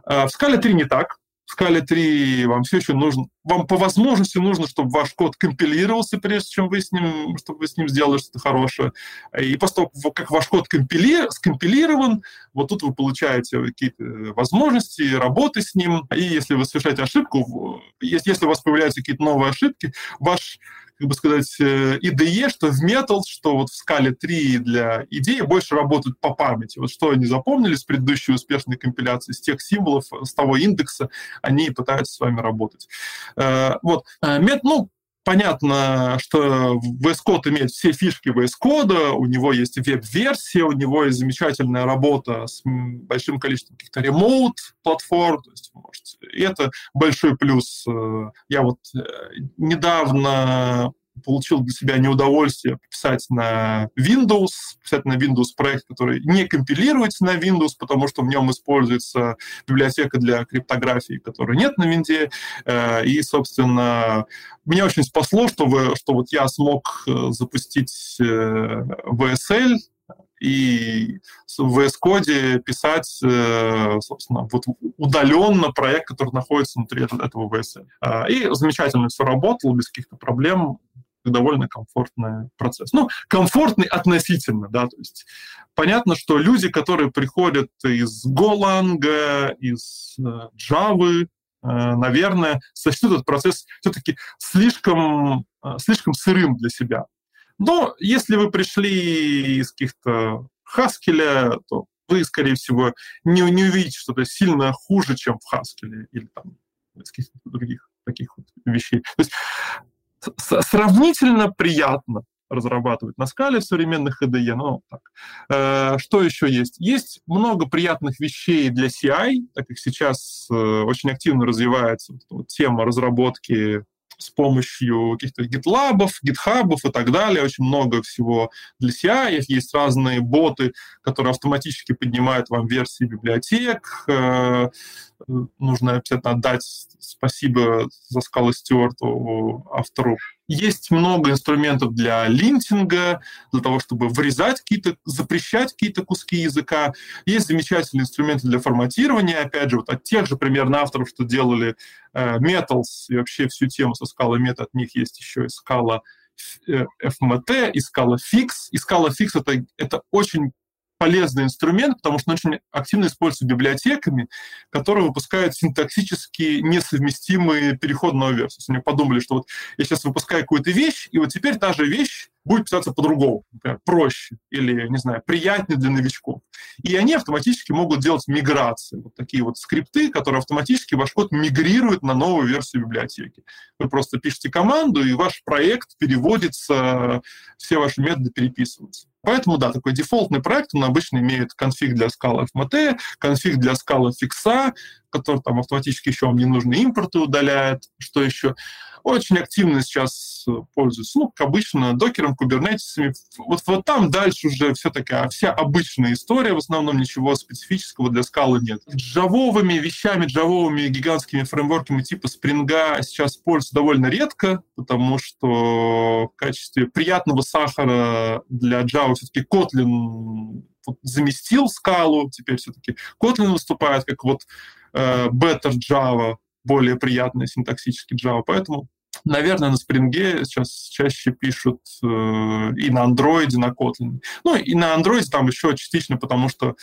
Speaker 2: Э, в скале 3 не так в скале 3 вам все еще нужно, вам по возможности нужно, чтобы ваш код компилировался, прежде чем вы с ним, чтобы вы с ним сделали что-то хорошее. И после того, как ваш код компили, скомпилирован, вот тут вы получаете какие-то возможности работы с ним. И если вы совершаете ошибку, если у вас появляются какие-то новые ошибки, ваш как бы сказать, IDE, э, что в Metal, что вот в скале 3 для идеи больше работают по памяти. Вот что они запомнили с предыдущей успешной компиляции, с тех символов, с того индекса, они пытаются с вами работать. Э, вот. Мет, ну, Понятно, что VS Code имеет все фишки VS Code, у него есть веб-версия, у него есть замечательная работа с большим количеством каких-то ремоут-платформ, то есть можете... и это большой плюс. Э, я вот недавно получил для себя неудовольствие писать на Windows, писать на Windows проект, который не компилируется на Windows, потому что в нем используется библиотека для криптографии, которой нет на Винде. Э, и, собственно, меня очень спасло, что, вы, что вот я смог э, запустить VSL, э, и в VS Code писать, собственно, вот удаленно проект, который находится внутри этого VSL. И замечательно все работало, без каких-то проблем довольно комфортный процесс. Ну, комфортный относительно, да, то есть понятно, что люди, которые приходят из Golang, из э, Java, э, наверное, сочтут этот процесс все-таки слишком, э, слишком сырым для себя. Но если вы пришли из каких-то Haskell, то вы, скорее всего, не, не увидите что-то сильно хуже, чем в Haskell или там из каких-то других таких вот вещей. То есть сравнительно приятно разрабатывать на скале в современных IDE. Ну, так. Э, что еще есть? Есть много приятных вещей для CI, так как сейчас э, очень активно развивается тема разработки с помощью каких-то GitLab, GitHub и так далее. Очень много всего для CI. Есть разные боты, которые автоматически поднимают вам версии библиотек. Э, нужно обязательно отдать спасибо за скалы Стюарту, автору. Есть много инструментов для линтинга, для того, чтобы вырезать какие-то, запрещать какие-то куски языка. Есть замечательные инструменты для форматирования, опять же, вот от тех же примерно авторов, что делали э, Metals и вообще всю тему со скалой мета, от них есть еще и скала FMT, и скала Fix. И скала Fix это, это очень полезный инструмент, потому что он очень активно используется библиотеками, которые выпускают синтаксически несовместимые переходные версии. Они подумали, что вот я сейчас выпускаю какую-то вещь, и вот теперь та же вещь будет писаться по-другому, например, проще или, не знаю, приятнее для новичков. И они автоматически могут делать миграции. Вот такие вот скрипты, которые автоматически ваш код мигрирует на новую версию библиотеки. Вы просто пишете команду, и ваш проект переводится, все ваши методы переписываются. Поэтому, да, такой дефолтный проект, он обычно имеет конфиг для скала FMT, конфиг для скала фикса, который там автоматически еще вам ненужные импорты удаляет. Что еще? Очень активно сейчас пользуюсь, ну, как обычно, докером, кубернетисами. Вот, вот там дальше уже все такая, вся обычная история, в основном ничего специфического для скалы нет. Джавовыми вещами, джавовыми гигантскими фреймворками типа спринга сейчас пользуюсь довольно редко, потому что в качестве приятного сахара для Java все-таки Kotlin заместил скалу, теперь все-таки Kotlin выступает как вот э, better Java, более приятный синтаксически Java. Поэтому, наверное, на спринге сейчас чаще пишут э, и на андроиде, на Kotlin. Ну, и на андроиде там еще частично, потому что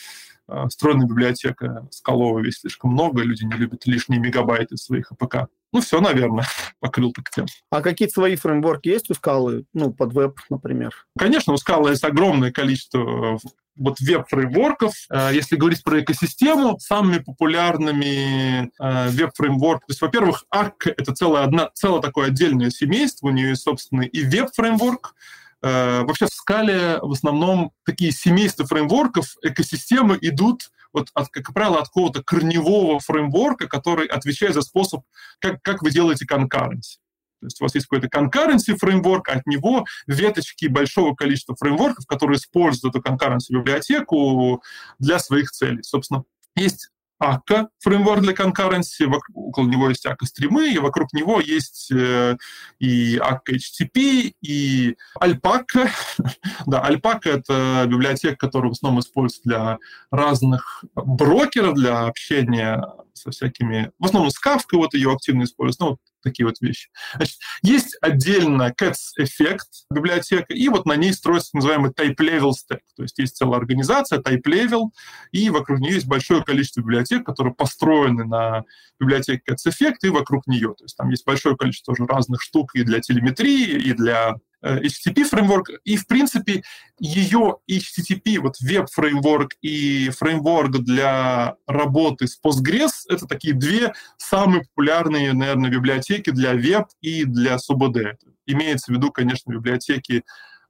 Speaker 2: э, встроенная библиотека скаловая весит слишком много, люди не любят лишние мегабайты своих APK. Ну, все, наверное, покрыл так тем.
Speaker 1: А какие-то свои фреймворки есть у скалы? Ну, под веб, например?
Speaker 2: Конечно, у скалы есть огромное количество вот веб-фреймворков. Э, если говорить про экосистему, самыми популярными э, веб-фреймворками, то есть, во-первых, Arc — это целое, одна, целое такое отдельное семейство, у нее есть собственный и веб-фреймворк, э, Вообще в скале в основном такие семейства фреймворков, экосистемы идут вот, от, как правило, от какого-то корневого фреймворка, который отвечает за способ, как, как вы делаете конкуренцию. То есть у вас есть какой-то concurrency фреймворк, от него веточки большого количества фреймворков, которые используют эту concurrency библиотеку для своих целей. Собственно, есть Akka, фреймворк для конкуренции, около него есть Akka стримы, и вокруг него есть э, и Akka HTTP, и Alpaca. да, Alpaca — это библиотека, которую в основном используют для разных брокеров, для общения со всякими... В основном с Kafka вот ее активно используют. Ну, такие вот вещи. Значит, есть отдельно Cats Effect библиотека, и вот на ней строится так называемый Type Level Stack. То есть есть целая организация Type Level, и вокруг нее есть большое количество библиотек, которые построены на библиотеке Cats Effect и вокруг нее. То есть там есть большое количество уже разных штук и для телеметрии, и для HTTP фреймворк, и, в принципе, ее HTTP, вот веб-фреймворк и фреймворк для работы с Postgres — это такие две самые популярные, наверное, библиотеки для веб и для SUBD. Имеется в виду, конечно, библиотеки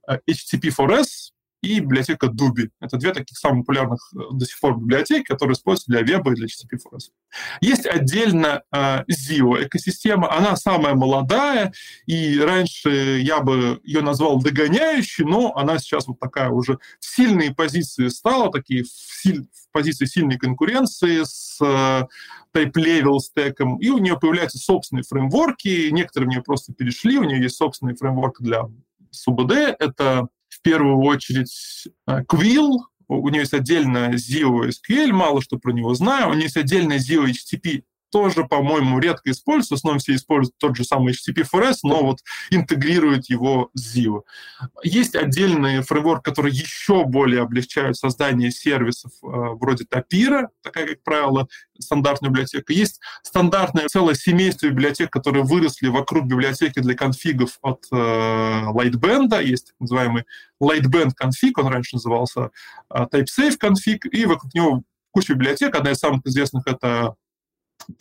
Speaker 2: э, HTTP4S, и библиотека Dubi. Это две таких самых популярных э, до сих пор библиотеки, которые используются для веба и для HTTP Forest. Есть отдельно э, Zio экосистема, она самая молодая, и раньше я бы ее назвал догоняющей, но она сейчас вот такая уже в сильные позиции стала, такие в, силь, в позиции сильной конкуренции с э, type-level стеком, и у нее появляются собственные фреймворки, некоторые в нее просто перешли, у нее есть собственный фреймворк для SUBD, это в первую очередь Quill, у нее есть отдельно Zio SQL, мало что про него знаю, у нее есть отдельно Zio HTTP тоже, по-моему, редко используется. В основном все используют тот же самый HTTP4S, но вот интегрируют его с Zio. Есть отдельный фреймворк, который еще более облегчает создание сервисов э, вроде Tapira, такая, как правило, стандартная библиотека. Есть стандартное целое семейство библиотек, которые выросли вокруг библиотеки для конфигов от э, Lightband. Есть так называемый Lightband конфиг, он раньше назывался э, TypeSafe конфиг, и вокруг него куча библиотек. Одна из самых известных — это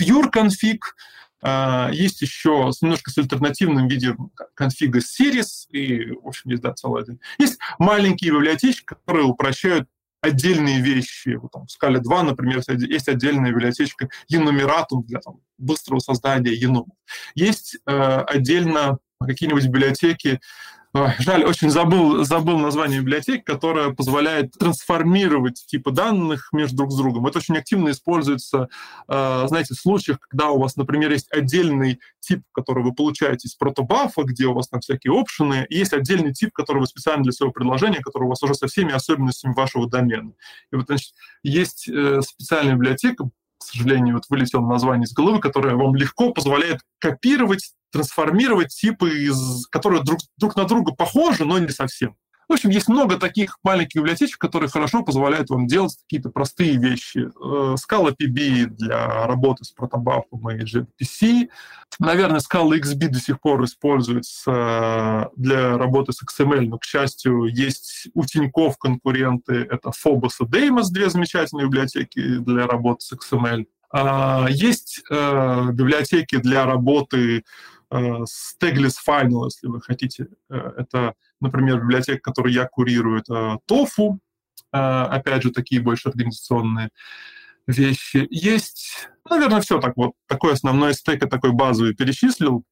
Speaker 2: Pure конфиг, а, есть еще немножко с альтернативным видом конфига Series, и, в общем, есть, да, целая... Есть маленькие библиотечки, которые упрощают отдельные вещи. Вот, там, в скале 2, например, есть отдельная библиотечка Enumeratum для там, быстрого создания енумов. Есть э, отдельно какие-нибудь библиотеки Жаль, очень забыл, забыл название библиотеки, которая позволяет трансформировать типы данных между друг с другом. Это очень активно используется, э, знаете, в случаях, когда у вас, например, есть отдельный тип, который вы получаете из протобафа, где у вас там всякие опшены, и есть отдельный тип, который вы специально для своего предложения, который у вас уже со всеми особенностями вашего домена. И вот, значит, есть э, специальная библиотека, к сожалению, вот вылетело название из головы, которое вам легко позволяет копировать, трансформировать типы, из, которые друг, друг на друга похожи, но не совсем. В общем, есть много таких маленьких библиотечек, которые хорошо позволяют вам делать какие-то простые вещи. Э, Scala PB для работы с протобафом и gPC. Наверное, Scala XB до сих пор используется э, для работы с XML, но, к счастью, есть у Тинькофф конкуренты. Это Phobos и Deimos, две замечательные библиотеки для работы с XML. А, есть э, библиотеки для работы с Tagless Final, если вы хотите. Это например, библиотека, которую я курирую, это TOFU, а, опять же, такие больше организационные вещи. Есть, наверное, все так вот, такой основной стек, я такой базовый перечислил.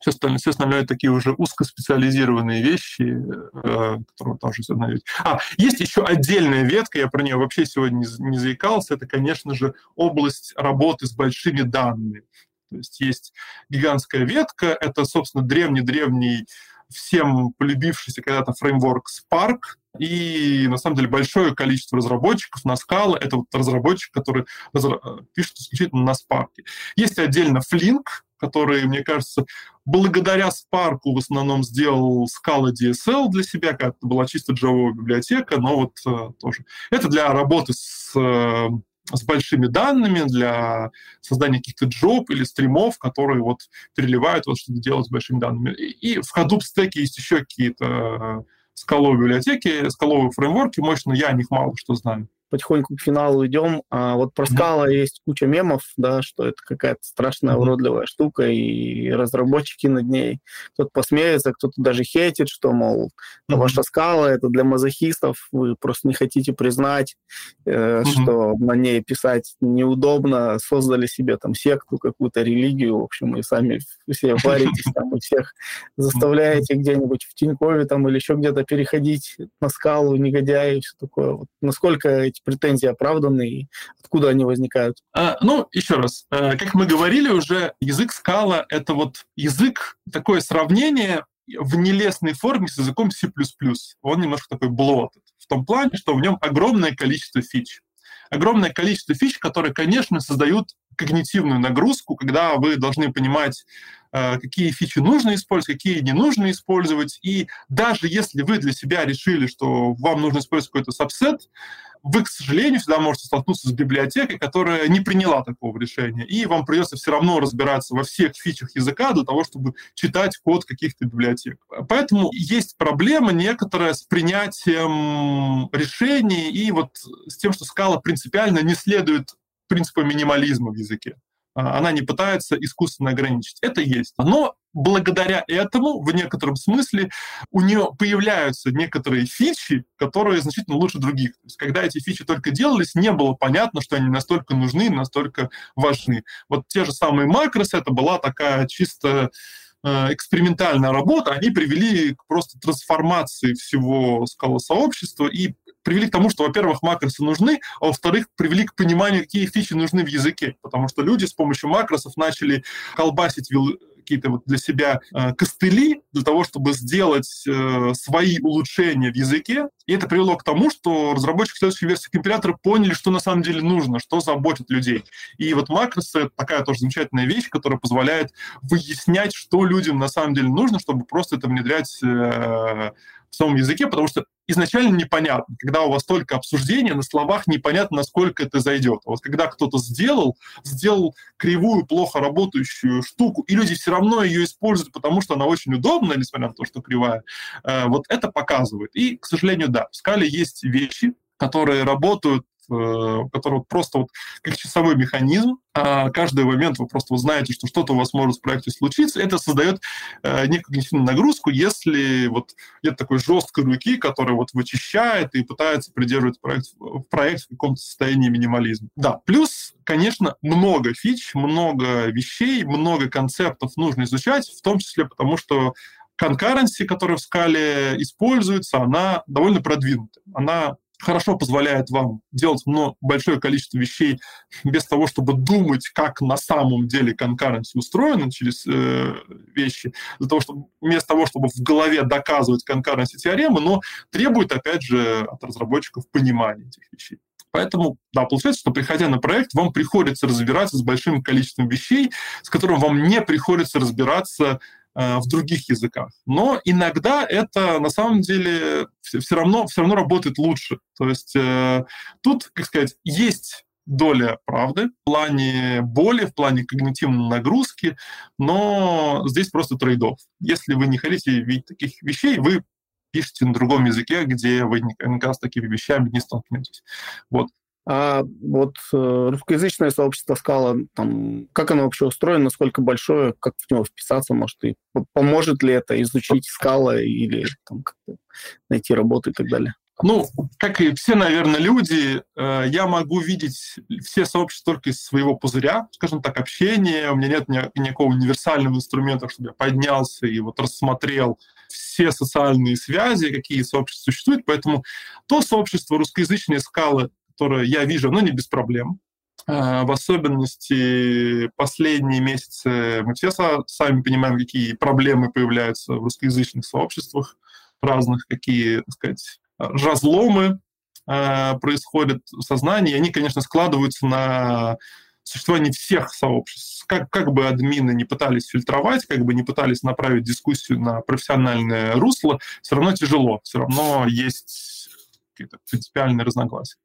Speaker 2: Все остальное, все остальное такие уже узкоспециализированные вещи, э, которые тоже все знаете. А, есть еще отдельная ветка, я про нее вообще сегодня не, не заикался, это, конечно же, область работы с большими данными. То есть есть гигантская ветка, это, собственно, древний-древний всем полюбившийся когда-то фреймворк Spark, и на самом деле большое количество разработчиков на Scala — это вот разработчик, который пишет исключительно на Spark. Есть отдельно Flink, который, мне кажется, благодаря Spark в основном сделал Scala DSL для себя, как это была чисто Java библиотека, но вот э, тоже. Это для работы с э, с большими данными для создания каких-то джоб или стримов, которые вот переливают вот что-то делать с большими данными. И в Hadoop стеке есть еще какие-то скаловые библиотеки, скаловые фреймворки мощные, я о них мало что знаю
Speaker 1: потихоньку к финалу идем. А вот про скала mm-hmm. есть куча мемов, да, что это какая-то страшная, mm-hmm. уродливая штука, и разработчики над ней. Кто-то посмеется, кто-то даже хейтит, что, мол, mm-hmm. ваша скала это для мазохистов, вы просто не хотите признать, э, mm-hmm. что на ней писать неудобно, создали себе там секту, какую-то религию, в общем, и сами все варитесь там, и всех заставляете где-нибудь в Тинькове там или еще где-то переходить на скалу, негодяи и все такое. Вот насколько эти эти претензии оправданы и откуда они возникают?
Speaker 2: А, ну, еще раз, э, как мы говорили уже, язык скала — это вот язык, такое сравнение в нелестной форме с языком C++. Он немножко такой блотед в том плане, что в нем огромное количество фич. Огромное количество фич, которые, конечно, создают когнитивную нагрузку, когда вы должны понимать, э, какие фичи нужно использовать, какие не нужно использовать. И даже если вы для себя решили, что вам нужно использовать какой-то сабсет, вы, к сожалению, всегда можете столкнуться с библиотекой, которая не приняла такого решения, и вам придется все равно разбираться во всех фичах языка для того, чтобы читать код каких-то библиотек. Поэтому есть проблема некоторая с принятием решений и вот с тем, что скала принципиально не следует принципу минимализма в языке. А, она не пытается искусственно ограничить. Это есть. Но благодаря этому, в некотором смысле, у нее появляются некоторые фичи, которые значительно лучше других. То есть, когда эти фичи только делались, не было понятно, что они настолько нужны, настолько важны. Вот те же самые макросы, это была такая чисто э, экспериментальная работа, они привели к просто трансформации всего скала-сообщества и привели к тому, что, во-первых, макросы нужны, а во-вторых, привели к пониманию, какие фичи нужны в языке. Потому что люди с помощью макросов начали колбасить какие-то вот для себя э, костыли для того, чтобы сделать э, свои улучшения в языке. И это привело к тому, что разработчики следующей версии компилятора поняли, что на самом деле нужно, что заботит людей. И вот макросы — это такая тоже замечательная вещь, которая позволяет выяснять, что людям на самом деле нужно, чтобы просто это внедрять э, в самом языке, потому что изначально непонятно. Когда у вас только обсуждение, на словах непонятно, насколько это зайдет. А вот когда кто-то сделал, сделал кривую, плохо работающую штуку, и люди все равно ее используют, потому что она очень удобна, несмотря на то, что кривая, э, вот это показывает. И, к сожалению, да, в скале есть вещи, которые работают Э, который просто вот как часовой механизм, а каждый момент вы просто вот знаете, что что-то у вас может в проекте случиться, это создает э, некую когнитивную нагрузку, если вот нет такой жесткой руки, которая вот вычищает и пытается придерживать проект, проект в каком-то состоянии минимализма. Да, плюс, конечно, много фич, много вещей, много концептов нужно изучать, в том числе потому, что конкуренция, которая в скале используется, она довольно продвинутая. Она хорошо позволяет вам делать много, большое количество вещей без того, чтобы думать, как на самом деле конкуренция устроена через э, вещи, для того, чтобы вместо того, чтобы в голове доказывать конкуренции теоремы, но требует, опять же, от разработчиков понимания этих вещей. Поэтому, да, получается, что приходя на проект, вам приходится разбираться с большим количеством вещей, с которым вам не приходится разбираться в других языках. Но иногда это на самом деле все равно, все равно работает лучше. То есть тут, как сказать, есть доля правды в плане боли, в плане когнитивной нагрузки, но здесь просто трейдов. Если вы не хотите видеть таких вещей, вы пишете на другом языке, где вы никогда с такими вещами не столкнетесь. Вот.
Speaker 1: А вот э, русскоязычное сообщество Скала, там, как оно вообще устроено, насколько большое, как в него вписаться, может, и поможет ли это изучить Скала или там, найти работу и так далее?
Speaker 2: Ну, как и все, наверное, люди, э, я могу видеть все сообщества только из своего пузыря, скажем так, общения. У меня нет никакого универсального инструмента, чтобы я поднялся и вот рассмотрел все социальные связи, какие сообщества существуют. Поэтому то сообщество русскоязычной скалы, которое я вижу, оно не без проблем. Э, в особенности последние месяцы мы все сами понимаем, какие проблемы появляются в русскоязычных сообществах разных, какие, так сказать, разломы э, происходят в сознании, они, конечно, складываются на существование всех сообществ. Как, как бы админы не пытались фильтровать, как бы не пытались направить дискуссию на профессиональное русло, все равно тяжело, все равно есть какие-то принципиальные разногласия.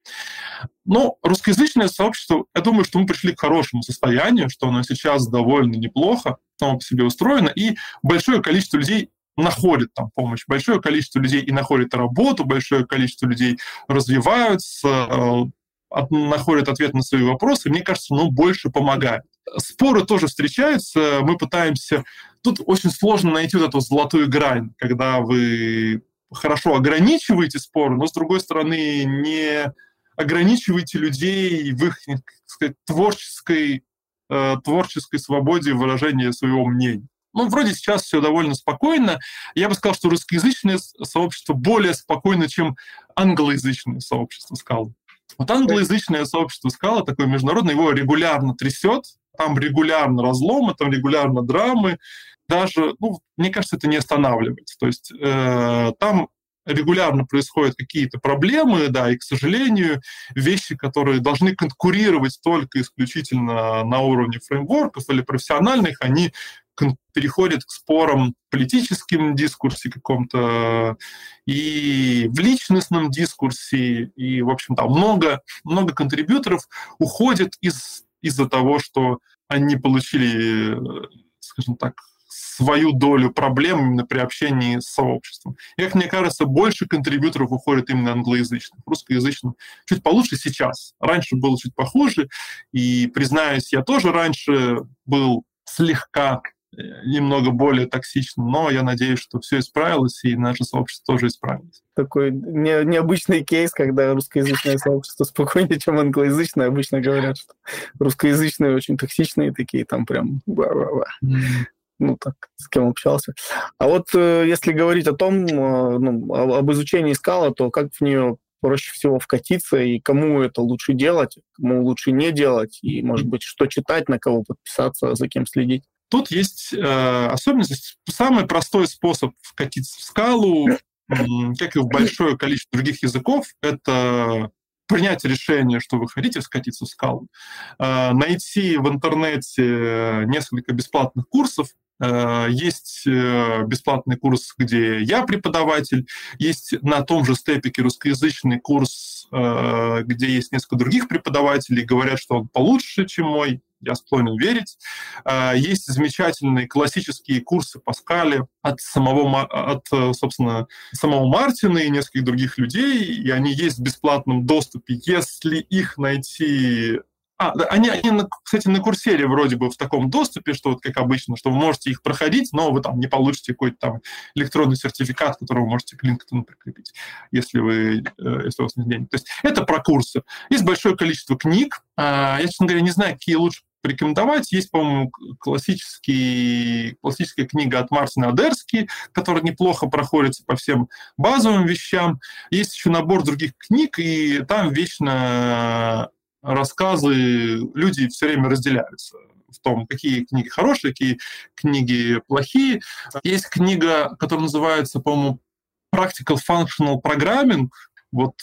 Speaker 2: Но русскоязычное сообщество, я думаю, что мы пришли к хорошему состоянию, что оно сейчас довольно неплохо само по себе устроено, и большое количество людей находит там помощь. Большое количество людей и находит работу, большое количество людей развиваются, э, находят ответ на свои вопросы, мне кажется, ну, больше помогает. Споры тоже встречаются, мы пытаемся... Тут очень сложно найти вот эту золотую грань, когда вы хорошо ограничиваете споры, но, с другой стороны, не ограничиваете людей в их, так сказать, творческой, э, творческой свободе выражения своего мнения. Ну, вроде сейчас все довольно спокойно. Я бы сказал, что русскоязычное сообщество более спокойно, чем англоязычное сообщество скалы. Вот англоязычное сообщество скала, такое международное, его регулярно трясет, там регулярно разломы, там регулярно драмы. Даже, ну, мне кажется, это не останавливается. То есть э, там регулярно происходят какие-то проблемы, да, и, к сожалению, вещи, которые должны конкурировать только исключительно на уровне фреймворков или профессиональных, они переходит к спорам в политическом дискурсе каком-то и в личностном дискурсе, и, в общем, там много, много контрибьюторов уходит из, из-за того, что они получили, скажем так, свою долю проблем именно при общении с сообществом. И, как мне кажется, больше контрибьюторов уходит именно англоязычных. Русскоязычных чуть получше сейчас. Раньше было чуть похуже. И, признаюсь, я тоже раньше был слегка немного более токсичным, но я надеюсь, что все исправилось, и наше сообщество тоже исправилось.
Speaker 1: Такой не, необычный кейс, когда русскоязычное сообщество спокойнее, чем англоязычное. Обычно говорят, что русскоязычные очень токсичные такие, там прям. Ну, так, с кем общался. А вот э, если говорить о том, э, ну, об изучении скала, то как в нее проще всего вкатиться, и кому это лучше делать, кому лучше не делать, и, может быть, что читать, на кого подписаться, за кем следить?
Speaker 2: Тут есть э, особенность. Самый простой способ вкатиться в скалу, э, как и в большое количество других языков, это принять решение, что вы хотите скатиться в скалу, э, найти в интернете несколько бесплатных курсов, Э, есть э, бесплатный курс, где я преподаватель, есть на том же степике русскоязычный курс, э, где есть несколько других преподавателей, говорят, что он получше, чем мой, я склонен верить. Есть замечательные классические курсы по скале от самого, от, собственно, самого Мартина и нескольких других людей, и они есть в бесплатном доступе. Если их найти а, они, они, кстати, на курсере вроде бы в таком доступе, что вот как обычно, что вы можете их проходить, но вы там не получите какой-то там электронный сертификат, который вы можете к LinkedIn прикрепить, если, вы, э, если у вас нет денег. То есть это про курсы. Есть большое количество книг. А, я, честно говоря, не знаю, какие лучше порекомендовать. Есть, по-моему, классическая книга от Мартина Адерски, которая неплохо проходится по всем базовым вещам. Есть еще набор других книг, и там вечно рассказы, люди все время разделяются в том, какие книги хорошие, какие книги плохие. Есть книга, которая называется, по-моему, Practical Functional Programming, вот,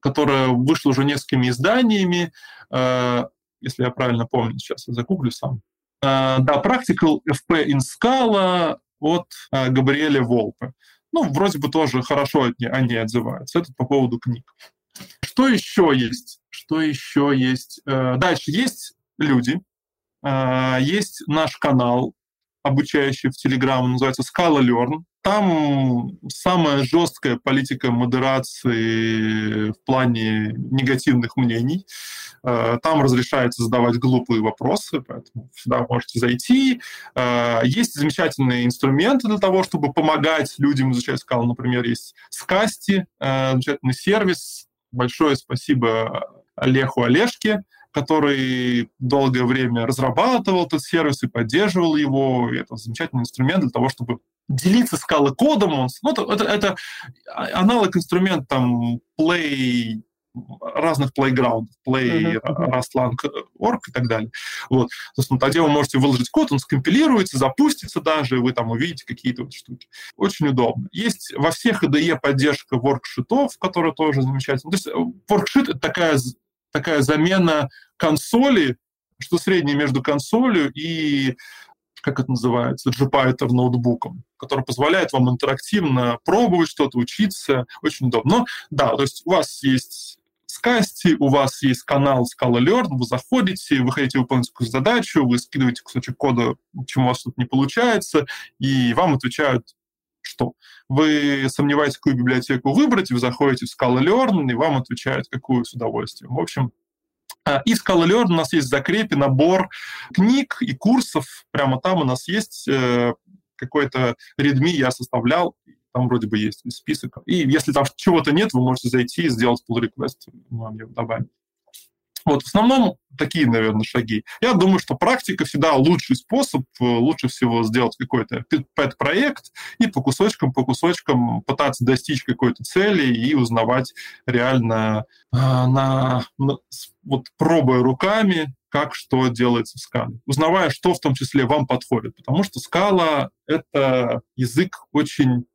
Speaker 2: которая вышла уже несколькими изданиями, э, если я правильно помню, сейчас я загуглю сам. да, Practical FP in Scala от Габриэля Волпе. Ну, вроде бы тоже хорошо от ней, они отзываются. Это по поводу книг. Что еще есть? Что еще есть? Дальше есть люди, есть наш канал, обучающий в Telegram, называется Scala Learn. Там самая жесткая политика модерации в плане негативных мнений. Э, там разрешается задавать глупые вопросы, поэтому сюда можете зайти. Э, есть замечательные инструменты для того, чтобы помогать людям изучать скалу. Например, есть Скасти, э, замечательный сервис. Большое спасибо Олеху Олешке, который долгое время разрабатывал этот сервис и поддерживал его. И это замечательный инструмент для того, чтобы делиться скалы кодом. Он, ну, это, это, аналог инструмент там Play разных плейграундов, Play, uh-huh. Rustlang.org и так далее. Вот. Собственно, тогда вы можете выложить код, он скомпилируется, запустится даже, и вы там увидите какие-то вот штуки. Очень удобно. Есть во всех IDE поддержка воркшитов, которая тоже замечательная. То есть воркшит — это такая, такая замена консоли, что среднее между консолью и как это называется, Jupyter ноутбуком, который позволяет вам интерактивно пробовать что-то, учиться. Очень удобно. Но да, то есть у вас есть скасти, у вас есть канал Scala Learn, вы заходите, вы хотите выполнить какую-то задачу, вы скидываете кусочек кода, чему у вас тут не получается, и вам отвечают что? Вы сомневаетесь, какую библиотеку выбрать, вы заходите в Scala Learn, и вам отвечают, какую с удовольствием. В общем, а, и в Scala у нас есть в закрепе набор книг и курсов. Прямо там у нас есть э, какой-то редми я составлял, там вроде бы есть список. И если там чего-то нет, вы можете зайти и сделать pull request, мы вам его добавим. Вот, в основном такие, наверное, шаги. Я думаю, что практика всегда лучший способ, э, лучше всего сделать какой-то пэт-проект и по кусочкам, по кусочкам пытаться достичь какой-то цели и узнавать реально э, на, на, вот пробуя руками, как что делается в скале, узнавая, что в том числе вам подходит, потому что скала — это язык очень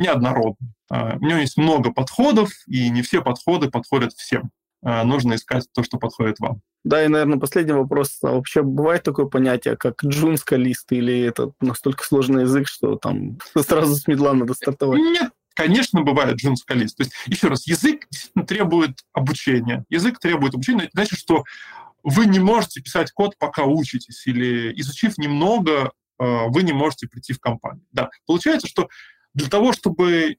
Speaker 2: неоднородный. Uh, у него есть много подходов, и не все подходы подходят всем. А, нужно искать то, что подходит вам.
Speaker 1: Да, и, наверное, последний вопрос. А вообще бывает такое понятие, как джун-скалист, или это настолько сложный язык, что там сразу с медла надо стартовать?
Speaker 2: Нет, конечно, бывает джун-скалист. То есть, еще раз, язык требует обучения. Язык требует обучения. Это значит, что вы не можете писать код, пока учитесь, или изучив немного, а, вы не можете прийти в компанию. Да, получается, что для того, чтобы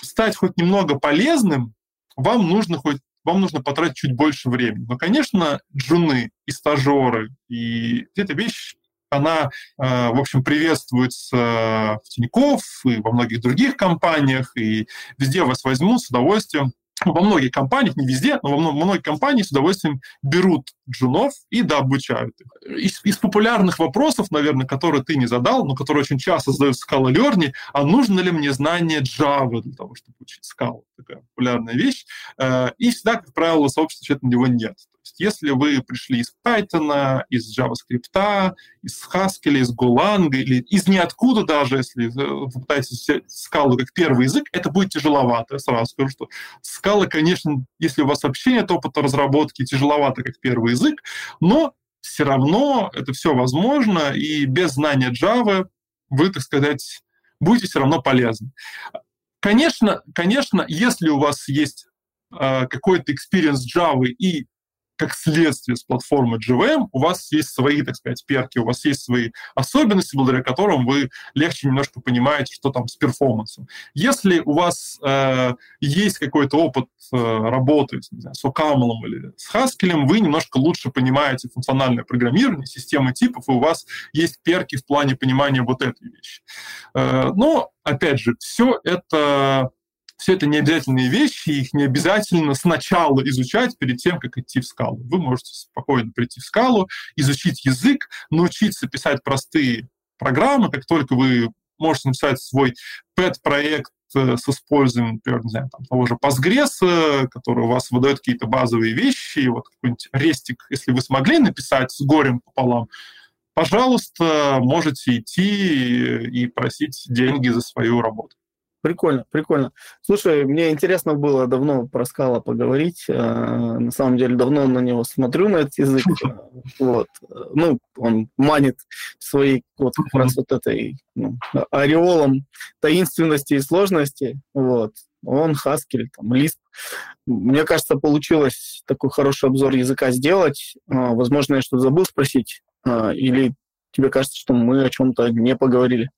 Speaker 2: стать хоть немного полезным, вам нужно хоть вам нужно потратить чуть больше времени. Но, конечно, джуны и стажеры, и эта вещь, она, э, в общем, приветствуется в Тинькофф и во многих других компаниях, и везде вас возьмут с удовольствием во многих компаниях, не везде, но во многих компаниях с удовольствием берут джунов и дообучают их. Из, из популярных вопросов, наверное, которые ты не задал, но которые очень часто задают в Scala Learning, а нужно ли мне знание Java для того, чтобы учить Scala? Такая популярная вещь. Э, и всегда, как правило, сообщество отвечает на него нет есть если вы пришли из Python, из JavaScript, из Haskell, из Golang, или из ниоткуда даже, если вы пытаетесь скалу как первый язык, это будет тяжеловато. Я сразу скажу, что скала, конечно, если у вас вообще нет опыта разработки, тяжеловато как первый язык, но все равно это все возможно, и без знания Java вы, так сказать, будете все равно полезны. Конечно, конечно, если у вас есть э, какой-то experience Java и как следствие с платформы GVM у вас есть свои, так сказать, перки, у вас есть свои особенности, благодаря которым вы легче немножко понимаете, что там с перформансом. Если у вас э, есть какой-то опыт э, работы не знаю, с OCaml или с Haskell, вы немножко лучше понимаете функциональное программирование, системы типов, и у вас есть перки в плане понимания вот этой вещи. Э, но, опять же, все это все это не обязательные вещи, их не обязательно сначала изучать перед тем, как идти в скалу. Вы можете спокойно прийти в скалу, изучить язык, научиться писать простые программы, как только вы можете написать свой pet-проект э, с использованием, например, не знаю, там, того же Postgres, который у вас выдает какие-то базовые вещи, вот какой-нибудь рестик, если вы смогли написать с горем пополам, пожалуйста, можете идти и просить деньги за свою работу.
Speaker 1: Прикольно, прикольно. Слушай, мне интересно было давно про скала поговорить. Э, на самом деле, давно на него смотрю, на этот язык. Вот. Ну, он манит своей вот как раз вот этой ну, ореолом таинственности и сложности. Вот. Он Haskell, там, Lisp. Мне кажется, получилось такой хороший обзор языка сделать. А, возможно, я что-то забыл спросить. А, или тебе кажется, что мы о чем-то не поговорили?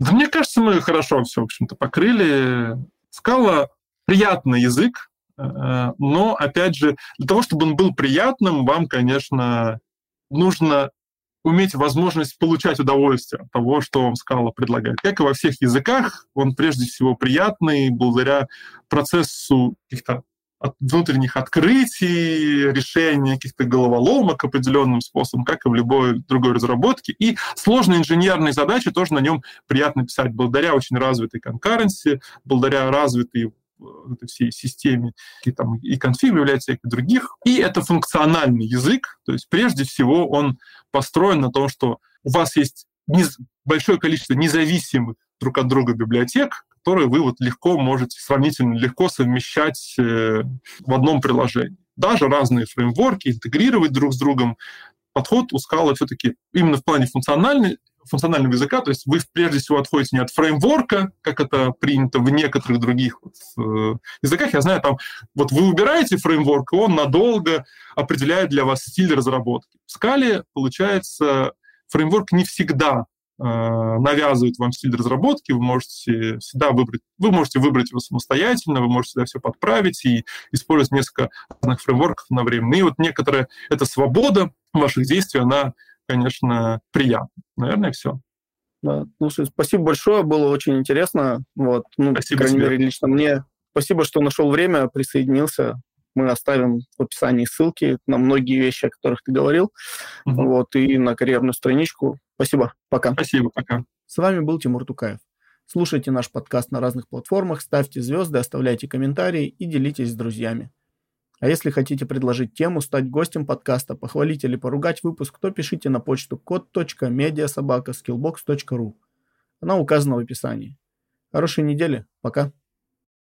Speaker 2: Да мне кажется, мы хорошо все, в общем-то, покрыли. Скала приятный язык, э, но, опять же, для того, чтобы он был приятным, вам, конечно, нужно уметь возможность получать удовольствие от того, что вам скала предлагает. Как и во всех языках, он прежде всего приятный благодаря процессу каких-то от внутренних открытий, решения каких-то головоломок определенным способом, как и в любой другой разработке. И сложные инженерные задачи тоже на нем приятно писать, благодаря очень развитой конкуренции, благодаря развитой э, всей системе, и, там, и конфиг является, и других. И это функциональный язык, то есть прежде всего он построен на том, что у вас есть большое количество независимых друг от друга библиотек, которые вы вот легко можете сравнительно легко совмещать э, в одном приложении. Даже разные фреймворки интегрировать друг с другом. Подход у Scala все-таки именно в плане функциональной, функционального языка, то есть вы прежде всего отходите не от фреймворка, как это принято в некоторых других вот, э, языках. Я знаю, там вот вы выбираете фреймворк, и он надолго определяет для вас стиль разработки. В Scala, получается, фреймворк не всегда навязывает вам стиль разработки, вы можете всегда выбрать, вы можете выбрать его самостоятельно, вы можете всегда все подправить и использовать несколько разных фреймворков одновременно. И вот некоторая эта свобода ваших действий, она, конечно, приятна. Наверное, все.
Speaker 1: Да, слушай, спасибо большое, было очень интересно. Вот, ну, спасибо по крайней тебе. мере, лично мне. Спасибо, что нашел время, присоединился. Мы оставим в описании ссылки на многие вещи, о которых ты говорил, угу. вот, и на карьерную страничку. Спасибо. Пока.
Speaker 2: Спасибо. Пока.
Speaker 1: С вами был Тимур Тукаев. Слушайте наш подкаст на разных платформах, ставьте звезды, оставляйте комментарии и делитесь с друзьями. А если хотите предложить тему, стать гостем подкаста, похвалить или поругать выпуск, то пишите на почту код.медиасобака.skillbox.ru. Она указана в описании. Хорошей недели. Пока.